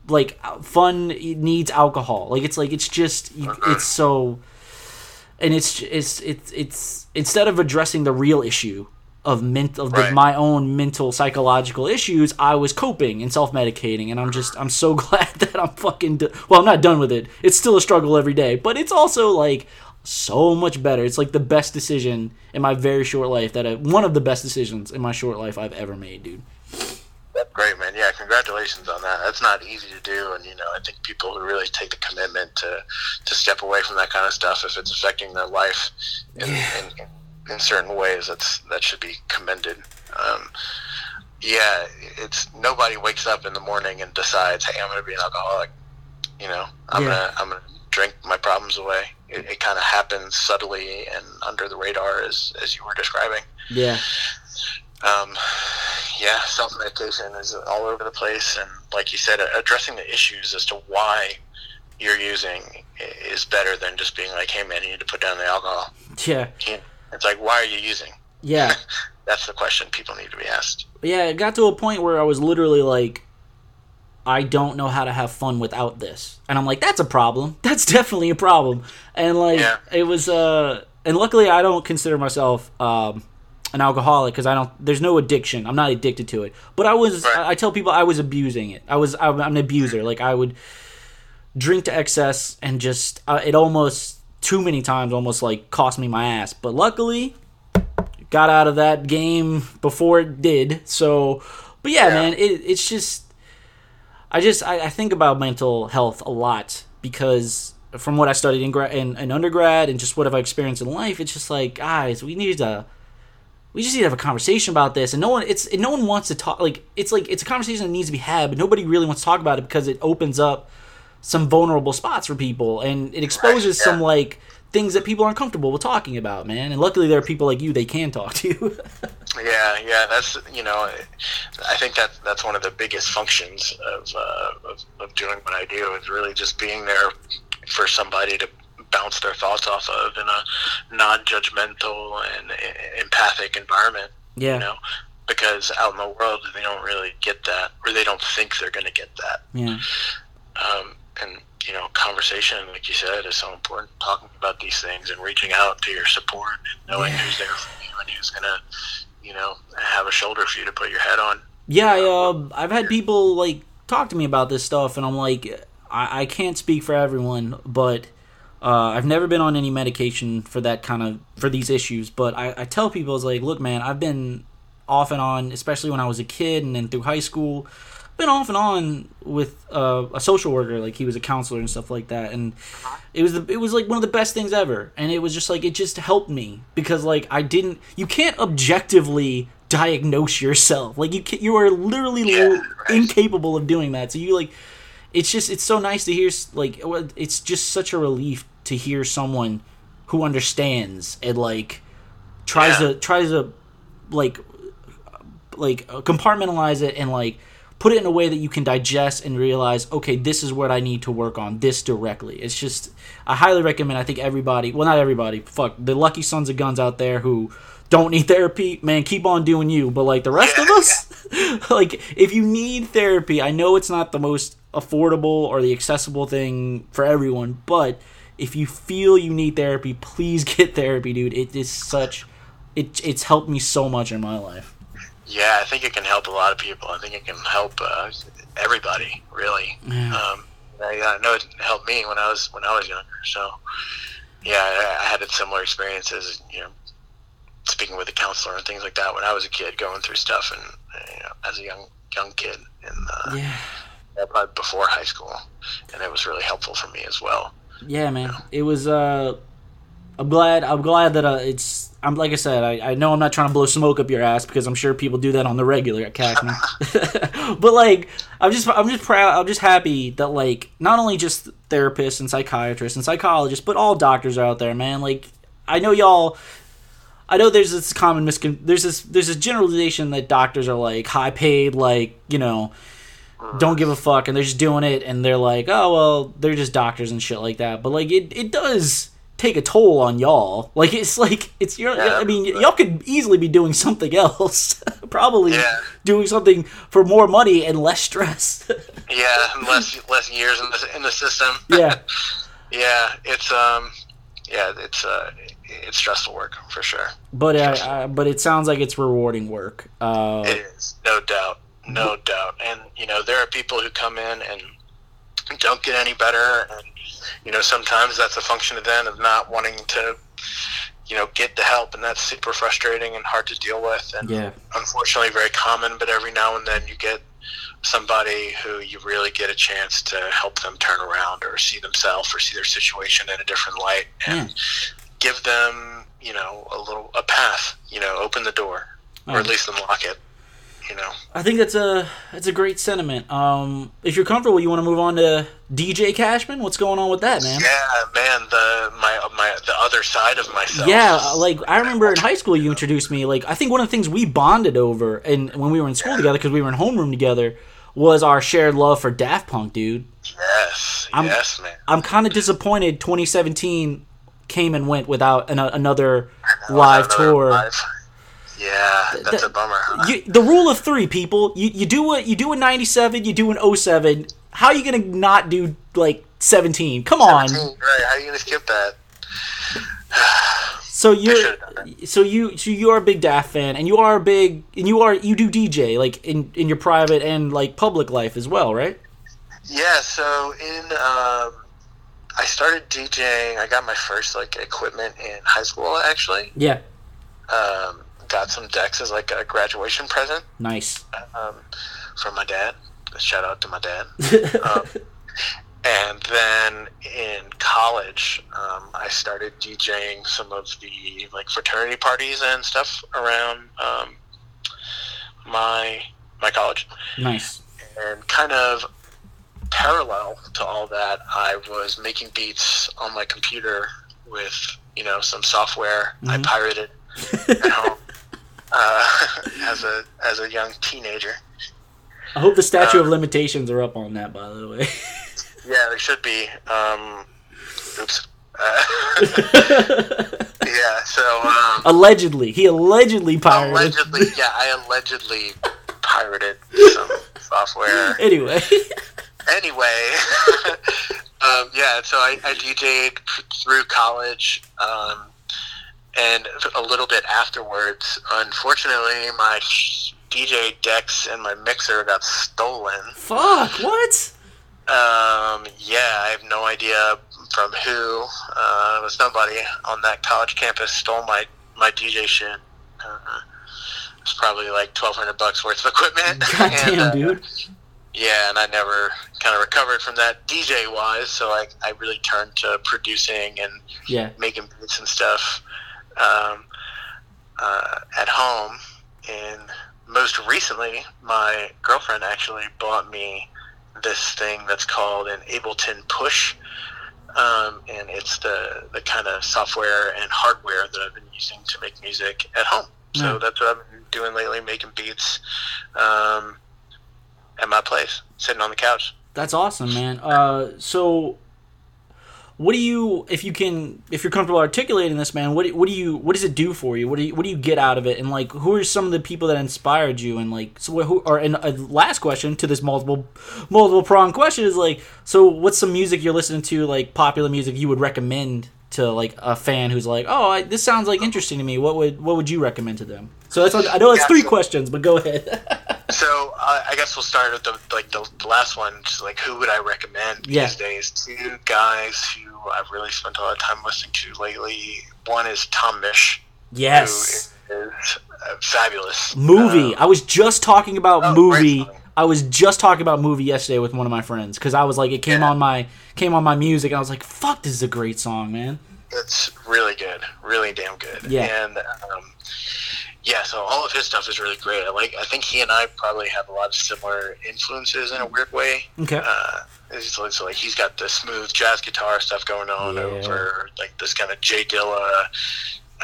like uh, fun needs alcohol like it's like it's just it's so and it's it's it's it's instead of addressing the real issue of ment of Right. my own mental psychological issues i was coping and self-medicating and i'm just i'm so glad that i'm fucking do- well i'm not done with it it's still a struggle every day but it's also like so much better it's like the best decision in my very short life that I, one of the best decisions in my short life i've ever made dude great, man. Yeah, congratulations on that. That's not easy to do, and you know, I think people who really take the commitment to to step away from that kind of stuff, if it's affecting their life in in, in certain ways, that's that should be commended. Um, yeah, it's nobody wakes up in the morning and decides, "Hey, I'm going to be an alcoholic." You know, I'm Yeah. gonna I'm gonna drink my problems away. It, it kind of happens subtly and under the radar, as as you were describing yeah um, yeah, self medication is all over the place, and like you said, addressing the issues as to why you're using is better than just being like, "Hey, man, you need to put down the alcohol." yeah You- It's like, why are you using? yeah That's the question people need to be asked. yeah, it got to a point where I was literally like, I don't know how to have fun without this, and I'm like, that's a problem. That's definitely a problem. And like, Yeah. it was, uh, and luckily I don't consider myself um, an alcoholic because I don't. There's no addiction. I'm not addicted to it. But I was. Right. I, I tell people I was abusing it. I was. I'm, I'm an abuser. Like I would drink to excess and just uh, it almost too many times almost like cost me my ass. But luckily got out of that game before it did. So, but yeah, Yeah. man, it, it's just, I just, I, I think about mental health a lot because from what I studied in, gra- in, in undergrad and just what I've experienced in life, it's just like, guys, we need to, we just need to have a conversation about this. And no one, it's, and no one wants to talk, like, it's like, it's a conversation that needs to be had, but nobody really wants to talk about it because it opens up some vulnerable spots for people and it exposes yeah. some like things that people aren't comfortable with talking about, man. And luckily, there are people like you they can talk to. yeah, yeah, that's you know, I think that that's one of the biggest functions of, uh, of of doing what I do is really just being there for somebody to bounce their thoughts off of in a non-judgmental and empathic environment. Yeah. You know, because out in the world they don't really get that, or they don't think they're going to get that. Yeah. Um, and you know, conversation, like you said, is so important. Talking about these things and reaching out to your support and knowing Yeah. who's there for you and who's gonna, you know, have a shoulder for you to put your head on. Yeah, I, uh, I've had people like talk to me about this stuff, and I'm like, I, I can't speak for everyone, but uh, I've never been on any medication for that kind of for these issues. But I, I tell people, it's like, look, man, I've been off and on, especially when I was a kid and then through high school. Been off and on with uh, a social worker, like he was a counselor and stuff like that, and it was the, it was like one of the best things ever, and it was just like it just helped me because like I didn't, you can't objectively diagnose yourself, like you can, you are literally Yeah, right. incapable of doing that. So you like, it's just it's so nice to hear like it's just such a relief to hear someone who understands and like tries Yeah. to tries to like like compartmentalize it and like put it in a way that you can digest and realize okay this is what i need to work on this directly. It's just i highly recommend i think everybody well not everybody fuck the lucky sons of guns out there who don't need therapy man keep on doing you but like the rest of us like if you need therapy i know it's not the most affordable or the accessible thing for everyone but if you feel you need therapy please get therapy dude. It is such it, it's helped me so much in my life Yeah, I think it can help a lot of people. I think it can help uh, everybody, really. Yeah. Um, I, I know it helped me when I was when I was younger. So, yeah, I, I had similar experiences. You know, speaking with a counselor and things like that when I was a kid, going through stuff, and you know, as a young young kid, and uh, yeah probably before high school, and it was really helpful for me as well. Yeah, man. It was. uh I'm glad. I'm glad that uh, it's. I'm like I said. I, I know I'm not trying to blow smoke up your ass because I'm sure people do that on the regular at Cashman. but like, I'm just. I'm just proud. I'm just happy that like not only just therapists and psychiatrists and psychologists, but all doctors are out there, man. Like, I know y'all. I know there's this common miscon. There's this. There's this generalization that doctors are like high paid, like you know don't give a fuck and they're just doing it and they're like oh well they're just doctors and shit like that but like it, it does take a toll on y'all like it's like it's your Yeah. i mean y'all could easily be doing something else probably Yeah. doing something for more money and less stress Yeah, less less years in the in the system. yeah yeah, it's um, yeah, it's uh, it's stressful work for sure. but uh, uh, but it sounds like it's rewarding work uh It is, no doubt, no doubt. And you know, there are people who come in and don't get any better, and you know, sometimes that's a function of them of not wanting to, you know, get the help, and that's super frustrating and hard to deal with. And yeah unfortunately, very common. But every now and then, you get somebody who you really get a chance to help them turn around or see themselves or see their situation in a different light and give them you know a little a path you know open the door or at Oh. least unlock it you know i think that's a that's a great sentiment um if you're comfortable you want to move on to dj cashman what's going on with that man yeah man the my my the other side of myself Yeah, like I remember in high school, you introduced me. Like I think one of the things we bonded over, and when we were in school together, because we were in homeroom together, was our shared love for Daft Punk, dude. yes I'm- yes man I'm kind of disappointed. 2017 came and went without an, another live Another tour. live- yeah that's the- a bummer huh? You, the rule of three, people. You you do what you do in '97, you do in 07. How are you gonna not do like 17? Come on. right how are you gonna skip that So you're so you so you are a big Daft fan, and you are a big and you are you do DJ like in in your private and like public life as well, right? Yeah, so in um, I started DJing. I got my first like equipment in high school. Actually, Yeah, um, got some decks as like a graduation present nice. um, from my dad. Shout out to my dad. um, and then in college, um, I started DJing some of the like fraternity parties and stuff around um, my my college nice. and kind of parallel to all that, I was making beats on my computer with you know some software I Mhm. pirated at home uh, as a as a young teenager. I hope the statute Uh, of limitations are up on that. By the way. Yeah, they should be. Um, oops. Uh, yeah. So um, allegedly, he allegedly pirated. allegedly, yeah, I allegedly pirated some software. Anyway, anyway, um, yeah, so I, I DJ'd through college, um, and a little bit afterwards. Unfortunately, my DJ decks and my mixer got stolen. fuck what? Um, yeah, I have no idea from who. Uh, it was somebody on that college campus stole my my DJ shit. Uh, it's probably like twelve hundred bucks worth of equipment. Goddamn, And, uh, dude. Yeah, and I never kind of recovered from that DJ wise, so I, I really turned to producing and Yeah. making beats and stuff um, uh, at home. And most recently, my girlfriend actually bought me this thing that's called an Ableton Push. Um, and it's the, the kind of software and hardware that I've been using to make music at home. So that's what I've been doing lately, making beats um, at my place, sitting on the couch. That's awesome, man. Uh, so, what do you, if you can, if you're comfortable articulating this, man, what do, what do you, what does it do for you? What do you, what do you get out of it? And like, who are some of the people that inspired you? And like, so who? Or and a last question to this multiple, multiple prong question is like, so what's some music you're listening to, like popular music you would recommend to like a fan who's like, oh, I, this sounds like interesting to me. What would, what would you recommend to them? So that's, what, I know it's Yeah, three questions, but go ahead. So uh, I guess we'll start with the like the, the last one. Just like who would I recommend Yeah. these days? Two guys who I've really spent a lot of time listening to lately. One is Tom Misch, yes. who is uh, fabulous. movie. Um, I was just talking about oh, movie. I was just talking about movie yesterday with one of my friends because I was like, it came Yeah. on my came on my music, and I was like, "Fuck, this is a great song, man." it's really good, really damn good. Yeah. And um, yeah, so all of his stuff is really great. I like. I think he and I probably have a lot of similar influences in a weird way. Okay. uh, so like he's got the smooth jazz guitar stuff going on Yeah. over like this kind of Jay Dilla,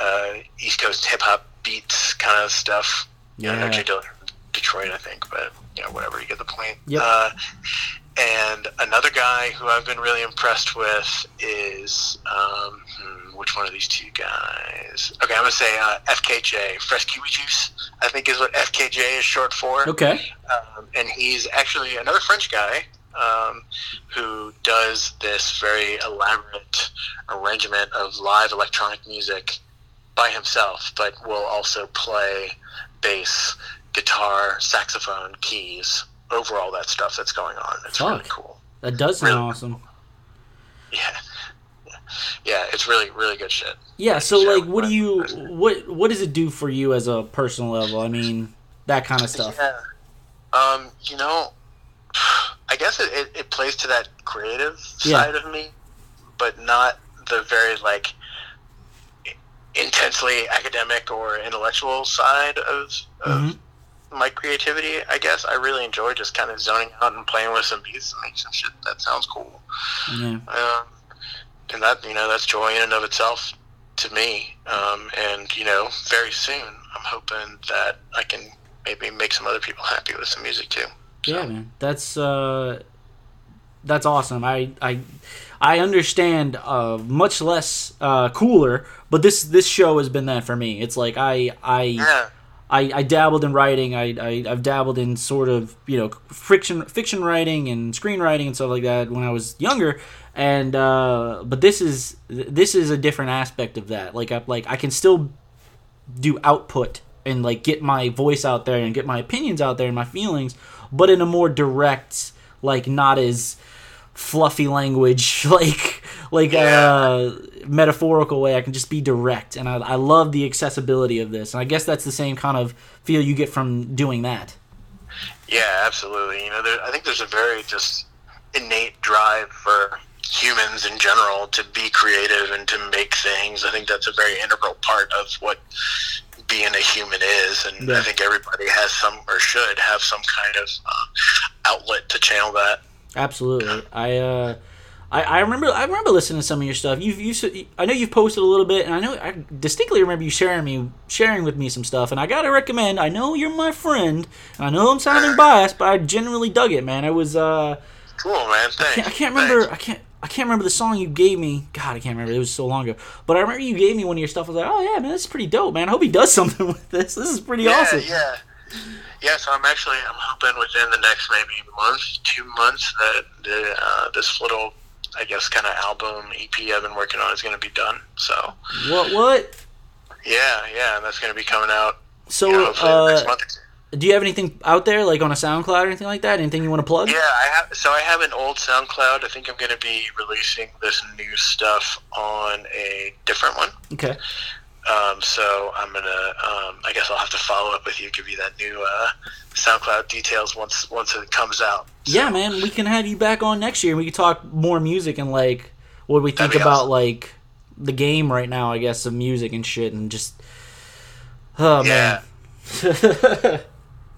uh, East Coast hip hop beats kind of stuff. I know Yeah. Jay Dilla Detroit, I think, but you know whatever, you get the point. Yep. Uh, and another guy who I've been really impressed with is um, hmm, which one of these two guys? Okay, I'm gonna say uh, FKJ, Fresh Kiwi Juice. I think is what FKJ is short for Okay. um, and he's actually another French guy um, who does this very elaborate arrangement of live electronic music by himself, but will also play bass, guitar, saxophone, keys, over all that stuff that's going on. It's really cool. That does sound Really? awesome. Yeah. Yeah, it's really, really good shit. Yeah. So like, what do you what what does it do for you as a personal level? I mean, that kind of stuff. Yeah. Um, you know, I guess it, it, it plays to that creative Yeah. side of me, but not the very like intensely academic or intellectual side of, of Mhm. My creativity. I guess I really enjoy just kind of zoning out and playing with some beats and making some shit that sounds cool. Yeah. Um, and that you know that's joy in and of itself to me. Um, and you know, very soon I'm hoping that I can maybe make some other people happy with some music too. Yeah, man. That's uh that's awesome. I I I understand uh much less uh cooler, but this this show has been that for me. It's like I I Yeah, I, I dabbled in writing. I, I I've dabbled in sort of you know fiction fiction writing and screenwriting and stuff like that when I was younger. And uh, but this is this is a different aspect of that. Like I like I can still do output and like get my voice out there and get my opinions out there and my feelings, but in a more direct, like not as fluffy language, like like Yeah. uh, metaphorical way. I can just be direct, and I, I love the accessibility of this. And I guess that's the same kind of feel you get from doing that. yeah, absolutely. You know, there, I think there's a very just innate drive for humans in general to be creative and to make things. I think that's a very integral part of what being a human is, and Yeah. I think everybody has some or should have some kind of uh, outlet to channel that. Absolutely. I uh, I, I remember I remember listening to some of your stuff. You've you I know you've posted a little bit, and I know I distinctly remember you sharing me sharing with me some stuff. And I gotta recommend. I know you're my friend, and I know I'm sounding biased, but I genuinely dug it, man. I was uh, cool, man. Thanks. I can't, I can't remember. I can't. I can't remember the song you gave me. God, I can't remember. It was so long ago. But I remember you gave me one of your stuff. I was like, oh yeah, man, this is pretty dope, man. I hope he does something with this. This is pretty yeah, awesome. Yeah. Yeah, so I'm actually I'm hoping within the next maybe month, two months that the, uh, this little I guess kind of album EP I've been working on is going to be done. So what what? Yeah, yeah, and that's going to be coming out. So you know, uh, next month do you have anything out there like on a SoundCloud or anything like that? Anything you want to plug? Yeah, I have. So I have an old SoundCloud. I think I'm going to be releasing this new stuff on a different one. Okay. Um, so I'm gonna. Um, I guess I'll have to follow up with you, give you that new uh, SoundCloud details once once it comes out. So, Yeah, man, we can have you back on next year. and We can talk more music and like what we think about awesome. like the game right now. I guess of music and shit and just. Oh Yeah. man.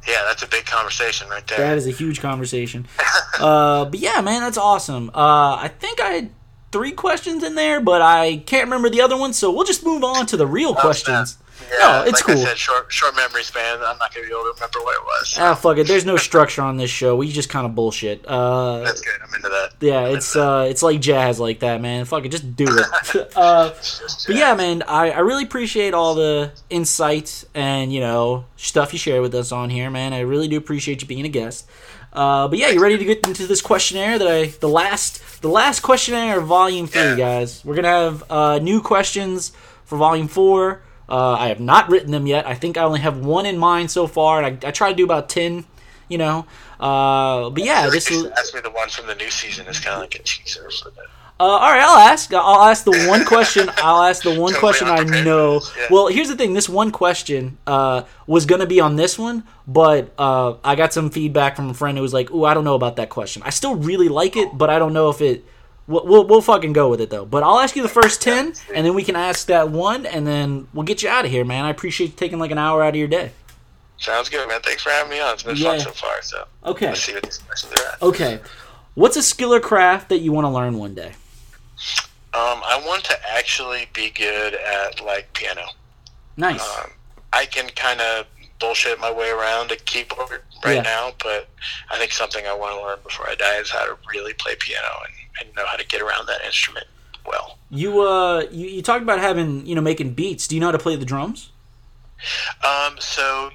Yeah, that's a big conversation right there. That is a huge conversation. uh, but yeah, man, that's awesome. Uh, I think I three questions in there, but I can't remember the other ones, so we'll just move on to the real questions. Yeah, No, it's like cool. I said, short short memory span. I'm not gonna be able to remember what it was. Ah, fuck it. There's no structure on this show. We just kind of bullshit. Uh, That's good. I'm into that. yeah, it's uh, it's like jazz like that, man. Fuck it, just do it. uh, But yeah, man, I, I really appreciate all the insights and you know stuff you share with us on here, man. I really do appreciate you being a guest. Uh, but yeah, you ready to get into this questionnaire that I the last the last questionnaire of volume three, Yeah. guys. We're gonna have uh, new questions for volume four. Uh, I have not written them yet. I think I only have one in mind so far, and I, I try to do about ten. You know, uh, but yeah, this is. ask me the one from the new season is kind of like a teaser for the. Uh, all right, I'll ask. I'll ask the one question. I'll ask the one Totally question I know. yeah. Well, here's the thing. This one question uh, was gonna be on this one, but uh, I got some feedback from a friend who was like, "Ooh, I don't know about that question. I still really like it, but I don't know if it." We'll, we'll, we'll fucking go with it though. But I'll ask you the first ten, and then we can ask that one, and then we'll get you out of here, man. I appreciate you taking like an hour out of your day. Sounds good, man. Thanks for having me on. It's been Yeah. fun so far. So Okay. let's see what these questions are at. Okay. What's a skill or craft that you want to learn one day? Um, I want to actually be good at like piano. Nice. Um, I can kind of bullshit my way around a keyboard right Yeah. now, but I think something I want to learn before I die is how to really play piano and, and know how to get around that instrument well. You uh, you, you talked about having you know making beats. Do you know how to play the drums? Um, so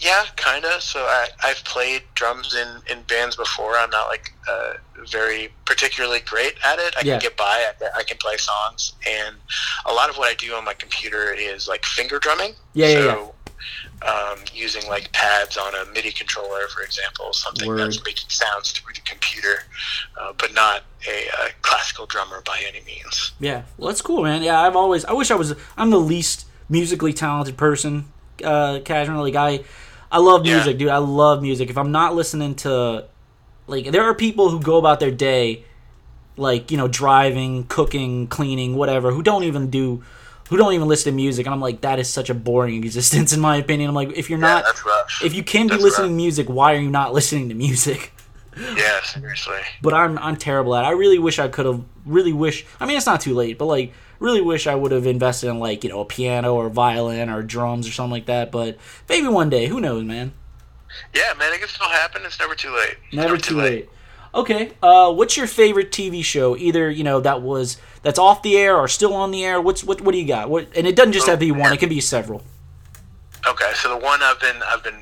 yeah, kind of. So I, I've played drums in, in bands before. I'm not like uh, very particularly great at it. I Yeah. can get by. I, I can play songs, and a lot of what I do on my computer is like finger drumming. Yeah, yeah, so, Um, using like pads on a MIDI controller, for example, something Word. that's making sounds through the computer, uh, but not a uh, classical drummer by any means. Yeah, well, that's cool, man. Yeah, I've always I wish I was. I'm the least musically talented person. Uh, casually, like I, love Yeah. music, dude. I love music. If I'm not listening to, like, there are people who go about their day, like you know, driving, cooking, cleaning, whatever, who don't even do, who don't even listen to music, and I'm like, that is such a boring existence, in my opinion. I'm like, if you're Yeah, not, that's if you can be That's listening rough. to music, why are you not listening to music? yeah, seriously. but I'm I'm terrible at. it. I really wish I could have. Really wish. I mean, it's not too late, but like, really wish I would have invested in like you know a piano or violin or drums or something like that. But maybe one day. Who knows, man? Yeah, man, it can still happen. It's never too late. It's Never too late. Okay. Uh, what's your favorite TV show? Either you know that was that's off the air or still on the air. What's what? What do you got? What? And it doesn't just have to be one. It can be several. Okay, so the one I've been I've been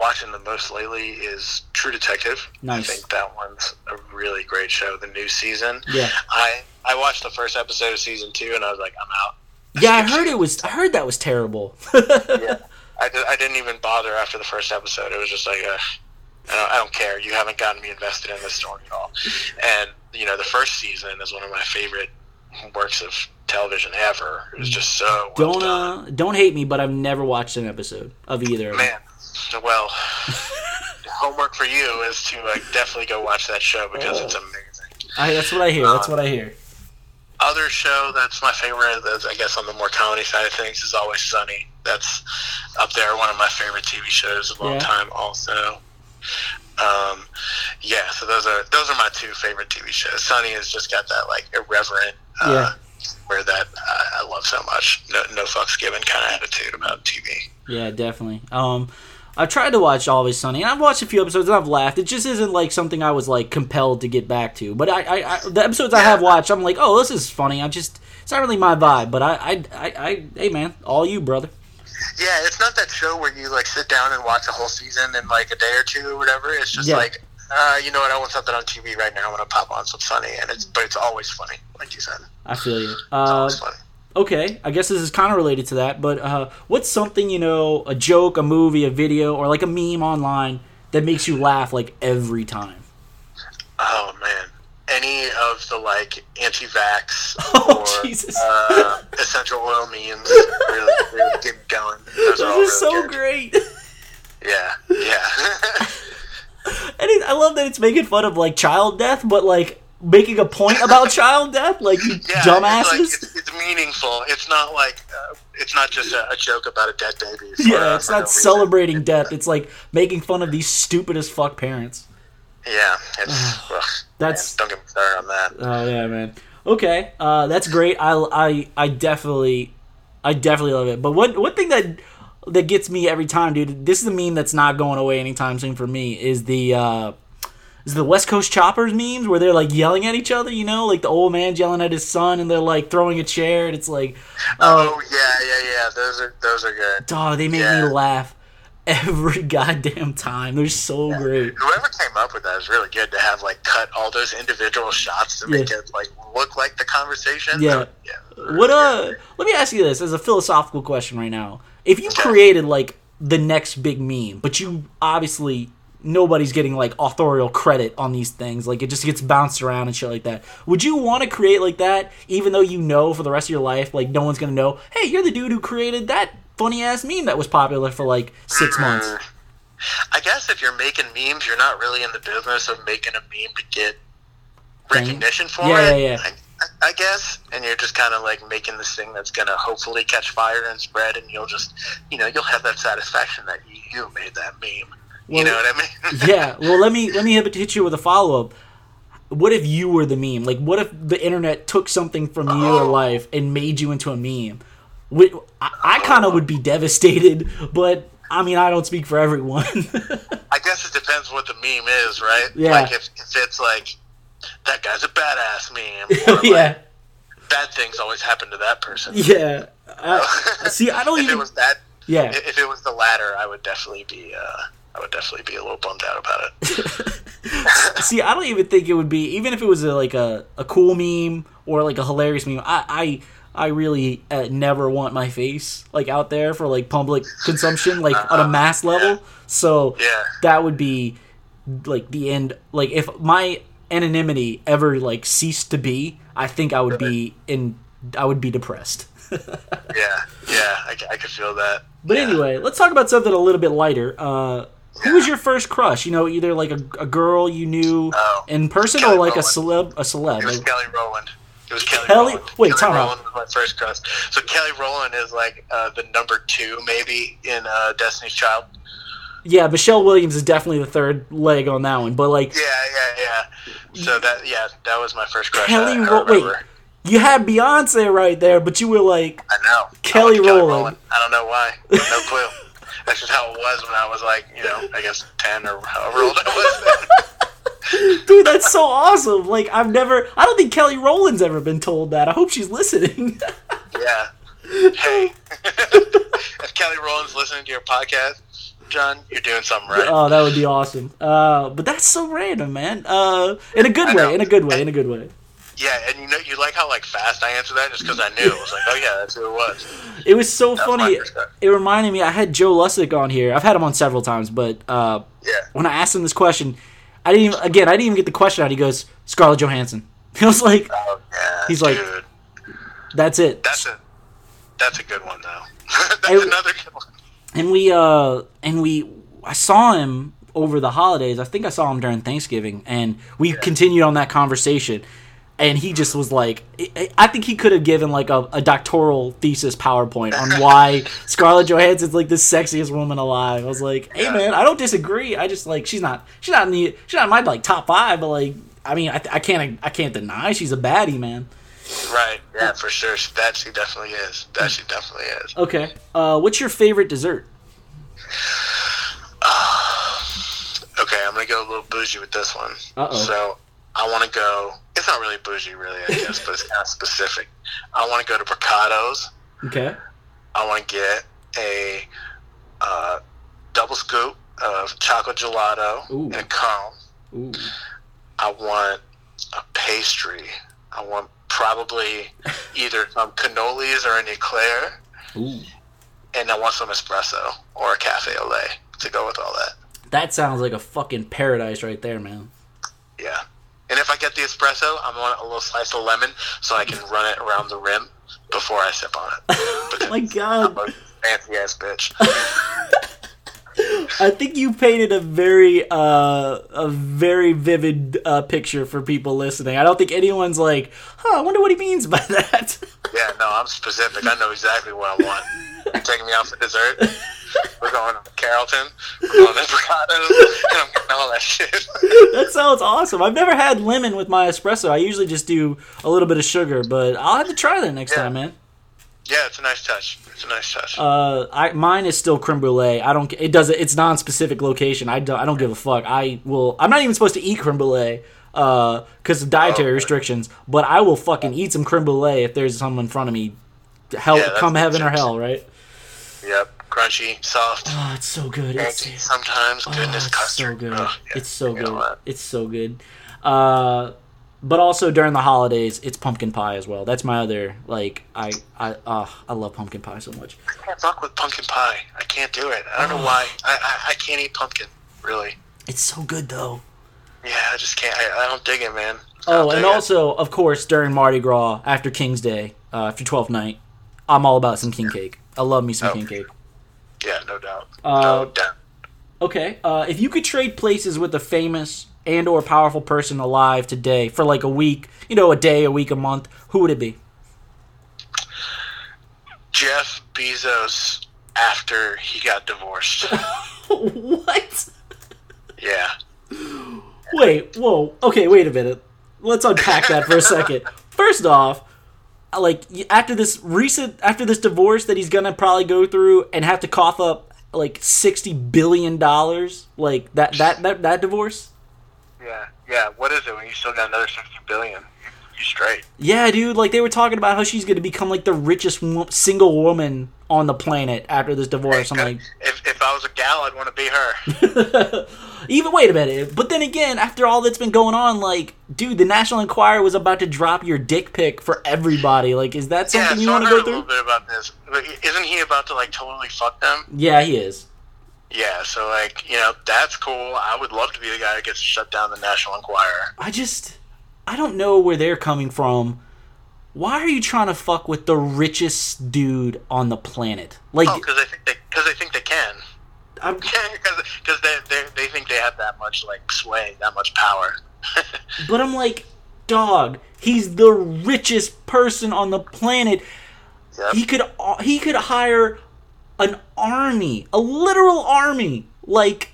watching the most lately is True Detective. Nice. I think that one's a really great show. The new season. Yeah. I I watched the first episode of season two and I was like, I'm out. Yeah, I heard it was. I heard that was terrible. Yeah. I, I didn't even bother after the first episode. It was just like, uh, I, don't, I don't care. You haven't gotten me invested in this story at all. And you know, the first season is one of my favorite works of television ever. It was just so well don't uh, don't hate me, but I've never watched an episode of either. of them. Man, well, homework for you is to like definitely go watch that show because it's amazing. I, that's what I hear. That's what I hear. Other show that's my favorite, that's, I guess on the more comedy side of things, is Always Sunny. That's up there, one of my favorite TV shows of all Yeah. time. Also, um, yeah, so those are those are my two favorite TV shows. Sunny has just got that like irreverent, uh, Yeah. where that uh, I love so much. No, no fucks given kind of attitude about TV. Yeah, definitely. Um, I've tried to watch Always Sunny, and I've watched a few episodes, and I've laughed. It just isn't like something I was like compelled to get back to. But I, I, I the episodes I have watched, I'm like, oh, this is funny. I just, it's not really my vibe. But I, I, I, I hey man, all you, brother. Yeah, it's not that show where you like sit down and watch a whole season in like a day or two or whatever. It's just Yeah. like, uh, you know what? I want something on TV right now. I want to pop on some funny, and it's but it's always funny, like you said. I feel you. It's Uh, always funny. Okay, I guess this is kind of related to that. But uh, what's something you know, a joke, a movie, a video, or like a meme online that makes you laugh like every time? Oh man, any of the like anti-vax Oh, or Jesus. Uh, essential oil memes really, really get going. Those are all This is really so good. great. Yeah, yeah. And it, I love that it's making fun of like child death, but like making a point about child death, like you yeah, dumbasses. It's, like, it's, it's meaningful. It's not like uh, it's not just a, a joke about a dead baby. for, yeah, uh, it's no not reason. celebrating death. It's like making fun of these stupid as fuck parents. Yeah, it's ugh, That's- man, don't get me started on that. Oh yeah, man. Okay, uh, that's great. I, I, I definitely, I definitely love it. But one one thing that that gets me every time, dude. This is a meme that's not going away anytime soon for me. Is the uh, is the West Coast Choppers memes where they're like yelling at each other. You know, like the old man yelling at his son, and they're like throwing a chair, and it's like, oh, yeah, yeah, yeah. Those are those are good. dog, they make Yeah. me laugh every goddamn time. They're so great. Whoever came up with that is really good to have like cut all those individual shots to make it like look like the conversation. Yeah. yeah. What uh? Let me ask you this as a philosophical question right now. If you created like the next big meme, but you obviously nobody's getting like authorial credit on these things, like it just gets bounced around and shit like that. Would you want to create like that, even though you know for the rest of your life, like no one's gonna know? Hey, you're the dude who created that funny ass meme that was popular for like six months. Mm. I guess if you're making memes, you're not really in the business of making a meme to get recognition for Yeah, it. yeah, yeah. I, I- guess, and you're just kind of like making this thing that's gonna hopefully catch fire and spread, and you'll just, you know, you'll have that satisfaction that you made that meme. Well, you know what I mean? yeah. Well, let me let me hit you with a follow up. What if you were the meme? Like, what if the internet took something from your Oh. life and made you into a meme? I, I kind of would be devastated, but I mean, I don't speak for everyone. I guess it depends what the meme is, right? Yeah. Like if, if it's like that guy's a badass meme, or like, yeah, bad things always happen to that person. yeah. I, see, I don't if even. it was that, yeah, if it was the latter, I would definitely be. Uh, I would definitely be a little bummed out about it. see, I don't even think it would be even if it was a, like a, a cool meme or like a hilarious meme. I I, I really uh, never want my face like out there for like public consumption, like on a mass level. So Yeah. that would be like the end. Like if my anonymity ever like ceased to be, I think I would be in. I would be depressed. Yeah, yeah, I, I could feel that. But Yeah. anyway, let's talk about something a little bit lighter. Uh, who was your first crush? You know, either like a, a girl you knew Oh, in person Kelly or like a celeb. A celeb. It was Kelly Rowland. It was Kelly, Kelly- Rowland. wait, Kelly. Rowland was my first crush. So Kelly Rowland is like uh, the number two, maybe in uh, Destiny's Child. yeah, Michelle Williams is definitely the third leg on that one. But like, Yeah, yeah, yeah. So that, yeah, that was my first crush. Kelly I, I wait. you had Beyonce right there, but you were like, I know. Kelly I like Rowland. I don't know why. No clue. That's just how it was when I was like, you know, I guess ten or however old I was. dude, that's so awesome. Like, I've never, I don't think Kelly Rowland's ever been told that. I hope she's listening. yeah. Hey, if Kelly Rowland's listening to your podcast, John, you're doing something right. oh, that would be awesome. Uh, but that's so random, man. Uh, in a good I way, know. in a good way, in a good way. Yeah, and you know, you like how like fast I answered that just because I knew. I was like, oh yeah, that's who it was. It was so That's funny. It reminded me. I had Joe Lussick on here. I've had him on several times, but uh, Yeah. when I asked him this question, I didn't even. Again, I didn't even get the question out. He goes, "Scarlett Johansson." He was like, Oh yeah. He's like- "That's it." that's a that's a good one though. that's I- another good one. and we uh and we I saw him over the holidays. I think I saw him during Thanksgiving, and we continued on that conversation. And he just was like, I- think he could have given like a, a doctoral thesis PowerPoint on why Scarlett Johansson's like the sexiest woman alive. I was like, hey man, I don't disagree. I just like she's not she's not in the she's not in my like top five, but like I mean I, I can't I can't deny she's a baddie, man. Right. Yeah, for sure. That she definitely is. That she definitely is. Okay, uh, what's your favorite dessert? Okay, I'm gonna go a little bougie with this one. Uh-oh. So I want to go. It's not really bougie, really, I guess, but it's kind of specific. I want to go to Brocato's. Okay, I want to get a uh, double scoop of chocolate gelato Ooh. in a cone. ooh, I want a pastry. I want probably either some cannolis or an eclair, ooh. and I want some espresso or a cafe au lait to go with all that. That sounds like a fucking paradise right there, man. Yeah. And if I get the espresso, I want a little slice of lemon so I can run it around the rim before I sip on it. Oh my god. Fancy ass bitch. I think you painted a very uh, a very vivid uh, picture for people listening. I don't think anyone's like, "Huh, I wonder what he means by that." Yeah, no, I'm specific. I know exactly what I want. You taking me out for dessert? We're going to Carrollton. We're going to Brocato's. And I'm getting all that shit. that sounds awesome. I've never had lemon with my espresso. I usually just do a little bit of sugar, but I'll have to try that next Yeah. time, man. Yeah, it's a nice touch. It's a nice touch. Uh, I mine is still creme brulee. I don't. It does. It's non-specific location. I don't. I don't give a fuck. I will. I'm not even supposed to eat creme brulee. Uh, because of dietary Oh, restrictions. But I will fucking eat some creme brulee if there's some in front of me. Hell, Yeah, come heaven or hell, right? yep. Crunchy, soft, Oh, it's so good. It's, sometimes. oh, Goodness, it's so good. Ugh, yeah. It's so You good. It's so good. Uh, but also during the holidays, it's pumpkin pie as well. That's my other like. I I uh, I love pumpkin pie so much. I can't fuck with pumpkin pie. I can't do it. I don't know why. I, I, I can't eat pumpkin, really. It's so good though. Yeah, I just can't. I, I don't dig it, man. Oh, and dig it. also, of course, during Mardi Gras, after King's Day, uh, after 12th night, I'm all about some king cake. I love me some Oh. king cake. Yeah, no doubt. Uh, no doubt. Okay, uh, if you could trade places with a famous and or powerful person alive today for like a week, you know, a day, a week, a month, who would it be? Jeff Bezos after he got divorced. what? yeah. Wait, whoa. Okay, wait a minute. Let's unpack that for a second. First off, like after this recent after this divorce that he's gonna probably go through and have to cough up like sixty billion dollars, like that that that that divorce. Yeah. Yeah. What is it when you still got another sixty billion? You, you straight. Yeah, dude. Like they were talking about how she's gonna become like the richest single woman on the planet after this divorce. I'm like, if, if I was a gal, I'd want to be her. even wait a minute. But then again, after all that's been going on, like, dude, the National Enquirer was about to drop your dick pic for everybody. Like, is that yeah. something So you want to go a little bit about this. Isn't he about to like totally fuck them? Yeah, he is. Yeah. So like, you know, that's cool. I would love to be the guy that gets to shut down the National Enquirer. I just, I don't know where they're coming from. Why are you trying to fuck with the richest dude on the planet? Like, Oh, because I think they because they think they can. I'm, Because they, they they think they have that much like sway, that much power. but I'm like, dog, he's the richest person on the planet. Yep. He could, uh, he could hire an army, a literal army, like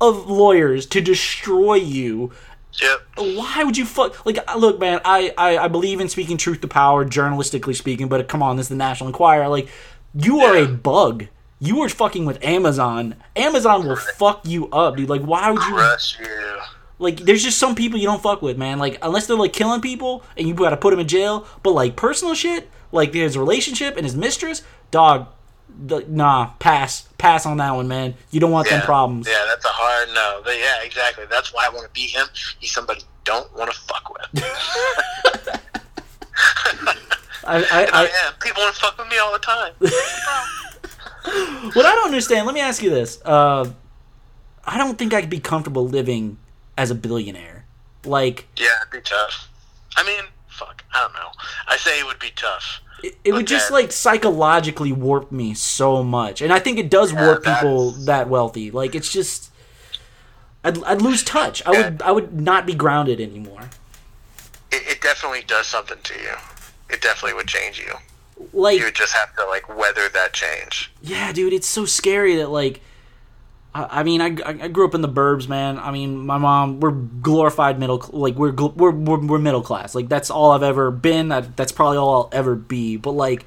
of lawyers to destroy you. Yep. Why would you fuck? Like, uh, look, man, I, I, I believe in speaking truth to power, journalistically speaking. But uh, come on, this is the National Enquirer. Like, you are a bug. You are fucking with Amazon. Amazon will fuck you up, dude. Like, why would you? Crush you. Like, there's just some people you don't fuck with, man. Like, unless they're like killing people and you gotta put them in jail. But like personal shit, like his relationship and his mistress, dog. The, nah, pass, pass on that one, man. You don't want Yeah. them problems. Yeah, that's a hard no. But yeah, exactly. That's why I want to beat him. He's somebody you don't want to fuck with. I, I, I, I, am. People want to fuck with me all the time. what I don't understand. Let me ask you this. Uh, I don't think I could be comfortable living as a billionaire. Like, yeah, it'd be tough. I mean, fuck. I don't know. I say it would be tough. it, it would just like psychologically warp me so much, and I think it does Yeah, warp people that wealthy. Like, it's just. I'd, I'd lose touch. I would I would not be grounded anymore. It, it definitely does something to you. It definitely would change you. Like You just have to like weather that change. Yeah, dude, it's so scary that like. I I mean, I, I grew up in the burbs, man. I mean, my mom, we're glorified middle, like we're we're we're, we're middle class. Like that's all I've ever been. That, that's probably all I'll ever be. But like,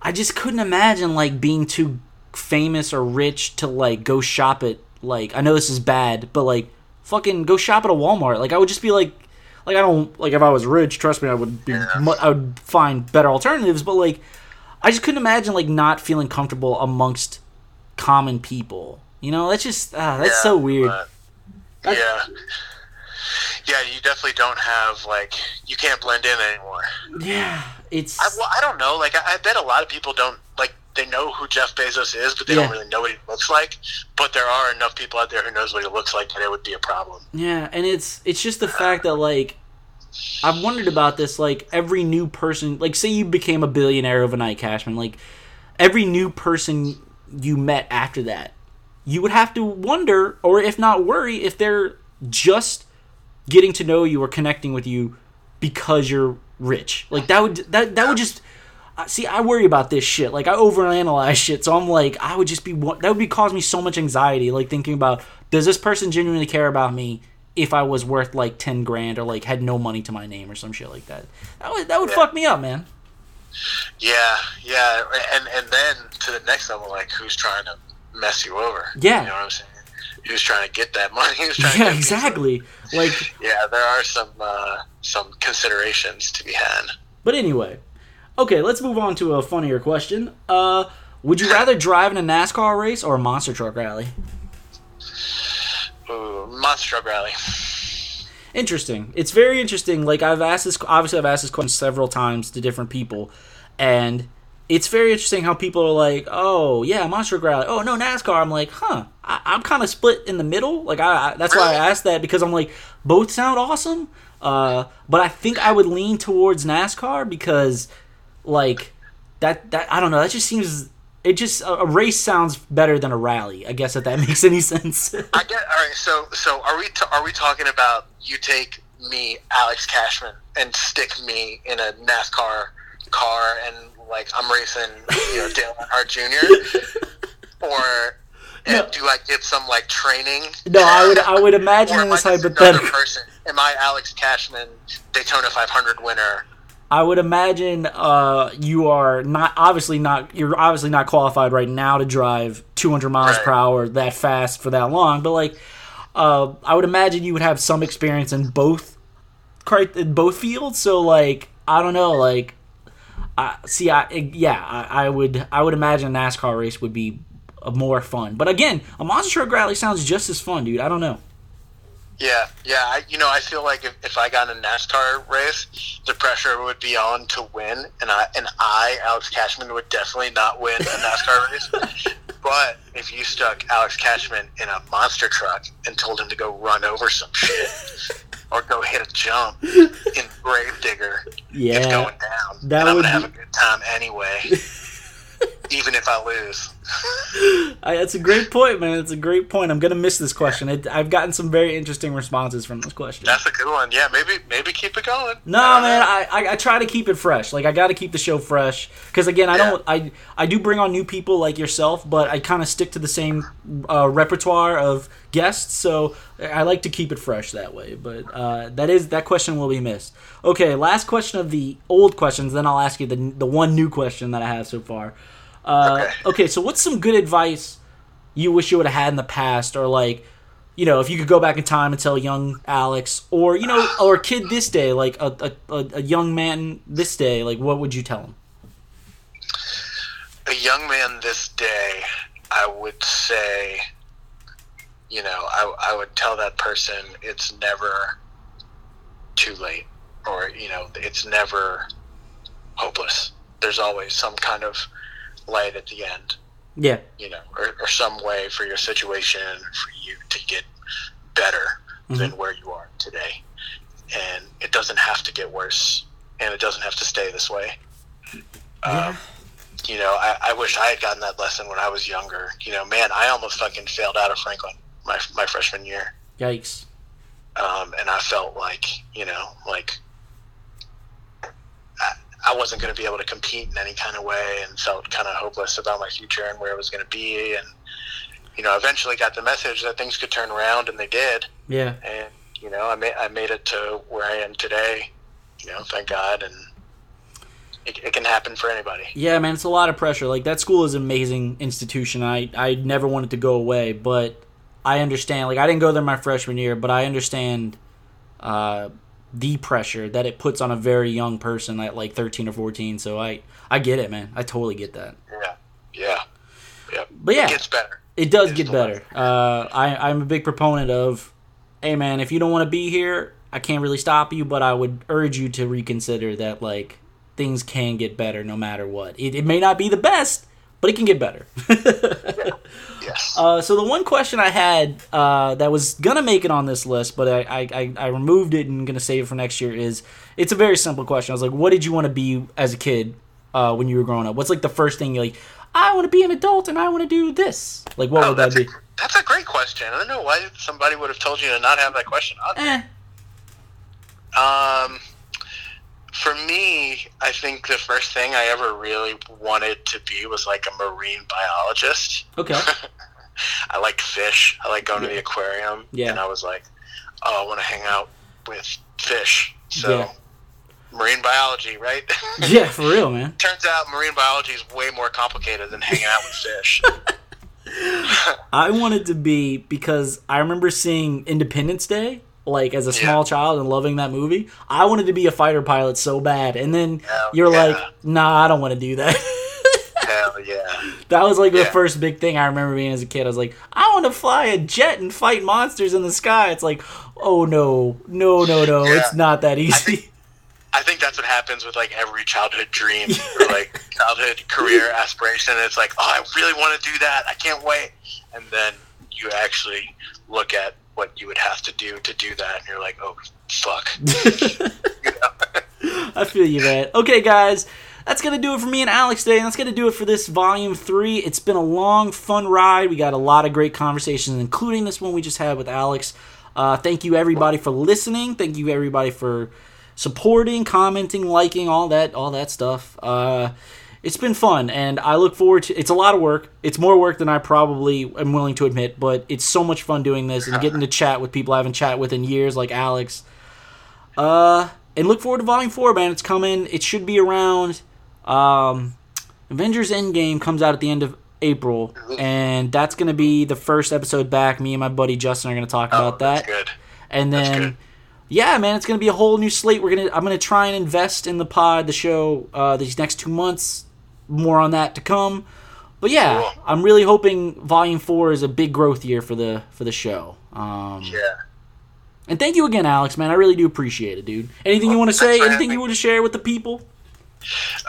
I just couldn't imagine like being too famous or rich to like go shop at like I know this is bad, but like fucking go shop at a Walmart. Like I would just be like, like I don't like if I was rich. Trust me, I would be. mu- I would find better alternatives. But like, I just couldn't imagine like not feeling comfortable amongst common people. You know, that's just ah, that's Yeah, so weird. but- yeah. Yeah, you definitely don't have like you can't blend in anymore. yeah, it's I, well, I don't know. Like, I, I bet a lot of people don't like. They know who Jeff Bezos is, but they Yeah. don't really know what he looks like. But there are enough people out there who knows what he looks like that it would be a problem. yeah, and it's it's just the fact that like I've wondered about this. Like every new person, like say you became a billionaire overnight, Cashman. Like every new person you met after that, you would have to wonder, or if not worry, if they're just getting to know you or connecting with you because you're rich. Like that would that that would just see. I worry about this shit. Like I overanalyze shit, so I'm like, I would just be that would be cause me so much anxiety. Like thinking about does this person genuinely care about me if I was worth like ten grand or like had no money to my name or some shit like that. That would that would Yeah. fuck me up, man. Yeah, yeah, and and then to the next level, like who's trying to mess you over? Yeah. you know what I'm saying. Who's trying to get that money? Who's trying Yeah, piece exactly. Like, Yeah, there are some uh, some considerations to be had. but anyway, okay, let's move on to a funnier question. Uh, would you rather drive in a NASCAR race or a monster truck rally? Ooh, monster truck rally. Interesting. It's very interesting. Like I've asked this, obviously I've asked this question several times to different people, and it's very interesting how people are like, "Oh yeah, monster truck rally." Oh no, NASCAR. I'm like, huh. I, I'm kind of split in the middle. Like I, I that's why I asked that because I'm like, both sound awesome. Uh, but I think I would lean towards NASCAR because, like, that that I don't know. That just seems. It just a, a race sounds better than a rally. I guess if that makes any sense. I get. All right. So so are we t- are we talking about you take me, Alex Cashman, and stick me in a NASCAR car and like I'm racing, you know, Dale Earnhardt Jr. or No. do I get some like training? no, I would I would imagine Or in am I this hypothetical. person? Am I Alex Cashman, Daytona 500 winner? I would imagine uh, you are not obviously not you're obviously not qualified right now to drive 200 miles per hour that fast for that long. But like, uh, I would imagine you would have some experience in both, in both fields. So like, I don't know. Like, I see. I yeah. I, I would I would imagine a NASCAR race would be uh, more fun. But again, a monster truck rally sounds just as fun, dude. I don't know. Yeah, yeah. I, you know, I feel like if, if I got in a NASCAR race, the pressure would be on to win, and I and I, Alex Cashman, would definitely not win a NASCAR race. But if you stuck Alex Cashman in a monster truck and told him to go run over some shit or go hit a jump in Gravedigger, yeah, it's Yeah, going down. that and I'm would gonna have a good time anyway, even if I lose. I, that's a great point, man. It's a great point. I'm gonna miss this question. It, I've gotten some very interesting responses from this question. That's a good one. Yeah, maybe maybe keep it going. No, I don't man. I, I, I try to keep it fresh. Like I got to keep the show fresh because again, I Yeah. don't I I do bring on new people like yourself, but I kind of stick to the same uh, repertoire of guests. So I like to keep it fresh that way. But uh, that is that question will be missed. Okay, last question of the old questions. Then I'll ask you the the one new question that I have so far. Uh, Okay. okay, so what's some good advice you wish you would have had in the past, or like you know, if you could go back in time and tell young Alex, or you know, or a kid this day, like a, a, a, a young man this day, like what would you tell him? a young man this day, I would say, you know, I, I would tell that person it's never too late, or you know, it's never hopeless. There's always some kind of light at the end, Yeah, you know, or, or some way for your situation for you to get better than where you are today. And it doesn't have to get worse, and it doesn't have to stay this way. Yeah. Um, you know, I, I wish I had gotten that lesson when I was younger. You know, man, I almost fucking failed out of Franklin my my freshman year, yikes. um, and I felt like, you know, like I wasn't going to be able to compete in any kind of way, and felt kind of hopeless about my future and where I was going to be. And you know, eventually got the message that things could turn around, and they did. Yeah. And you know, I made I made it to where I am today. You know, thank God, and it, it can happen for anybody. Yeah, man, it's a lot of pressure. Like that school is an amazing institution. I I never wanted to go away, but I understand. Like I didn't go there my freshman year, but I understand uh, the pressure that it puts on a very young person at like 13 or 14. So I I get it, man. I totally get that. Yeah, yeah, yeah. But yeah, it gets better. It does It's get better. Uh, I I'm a big proponent of, hey man, if you don't want to be here, I can't really stop you, but I would urge you to reconsider that like things can get better no matter what. It, it may not be the best, but it can get better. Yes. Uh, so the one question I had uh, that was gonna make it on this list, but I, I, I, removed it and gonna save it for next year is it's a very simple question. I was like, what did you want to be as a kid uh, when you were growing up? What's like the first thing you're like, I want to be an adult and I want to do this. Like, what oh, would that be? a, that's a great question. I don't know why somebody would have told you to not have that question on. Eh, Um, for me, I think the first thing I ever really wanted to be was like a marine biologist. okay. I like fish. I like going to the aquarium. Yeah. And I was like, oh, I want to hang out with fish. So, Yeah. marine biology, right? yeah, for real, man. Turns out marine biology is way more complicated than hanging out with fish. I wanted to be because I remember seeing Independence Day like as a Yeah. small child and loving that movie. I wanted to be a fighter pilot so bad, and then Hell you're yeah. like, nah, I don't want to do that. Hell yeah. That was like the first big thing I remember being as a kid. I was like, I want to fly a jet and fight monsters in the sky. It's like, oh no, no, no, no, Yeah. it's not that easy. think- I think that's what happens with like every childhood dream or like childhood career aspiration. It's like, oh, I really want to do that. I can't wait. And then you actually look at what you would have to do to do that, and you're like, oh, fuck. I feel you, man. Okay, guys, that's gonna do it for me and Alex today. And that's gonna do it for this volume three. It's been a long, fun ride. We got a lot of great conversations, including this one we just had with Alex. Uh, thank you everybody for listening. Thank you everybody for supporting, commenting, liking, all that, all that stuff. Uh, it's been fun, and I look forward to. It's a lot of work. It's more work than I probably am willing to admit, but it's so much fun doing this and getting to chat with people I haven't chat with in years, like Alex. Uh, and look forward to Volume Four, man. It's coming. It should be around. Um, Avengers Endgame comes out at the end of April, and that's gonna be the first episode back. Me and my buddy Justin are gonna talk Oh, about that, that's good. and then. Yeah, man, it's gonna be a whole new slate. We're gonna, I'm gonna try and invest in the pod, the show, uh, these next two months. More on that to come. But yeah, Cool. I'm really hoping Volume Four is a big growth year for the for the show. Um, Yeah. and thank you again, Alex. Man, I really do appreciate it, dude. Anything you want to say? Anything you want to share with the people?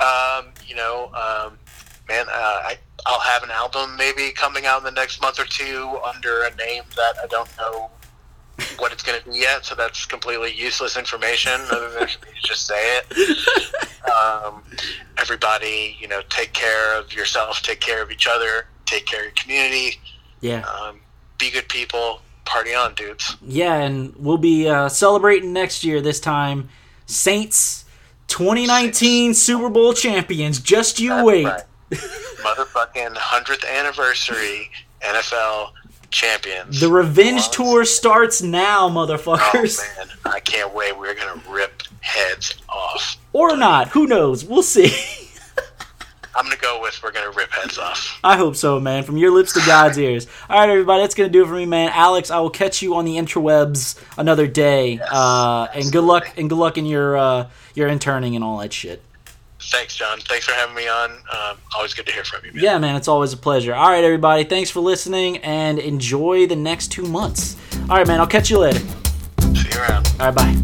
Um, you know, um, man, uh, I, I'll have an album maybe coming out in the next month or two under a name that I don't know what it's going to be yet, so that's completely useless information other than for me to just say it. Um, everybody, you know, take care of yourself, take care of each other, take care of your community, Yeah, um, be good people, party on, dudes. yeah, and we'll be uh, celebrating next year. This time, Saints 2019 Super Bowl champions. Just you That's wait. right. Motherfucking 100th anniversary NFL champions. The revenge tour starts now, motherfuckers. Oh man, I can't wait. We're gonna rip heads off. or not. Who knows? We'll see. I'm gonna go with we're gonna rip heads off. I hope so, man. From your lips to God's ears. All right, everybody, that's gonna do it for me, man. Alex, I will catch you on the interwebs another day. uh, and good luck and good luck in your uh, your interning and all that shit thanks, John. Thanks for having me on. Um, always good to hear from you. Man. Yeah, man, it's always a pleasure. All right, everybody, thanks for listening and enjoy the next two months. All right, man, I'll catch you later. See you around. All right, bye.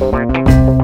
bye.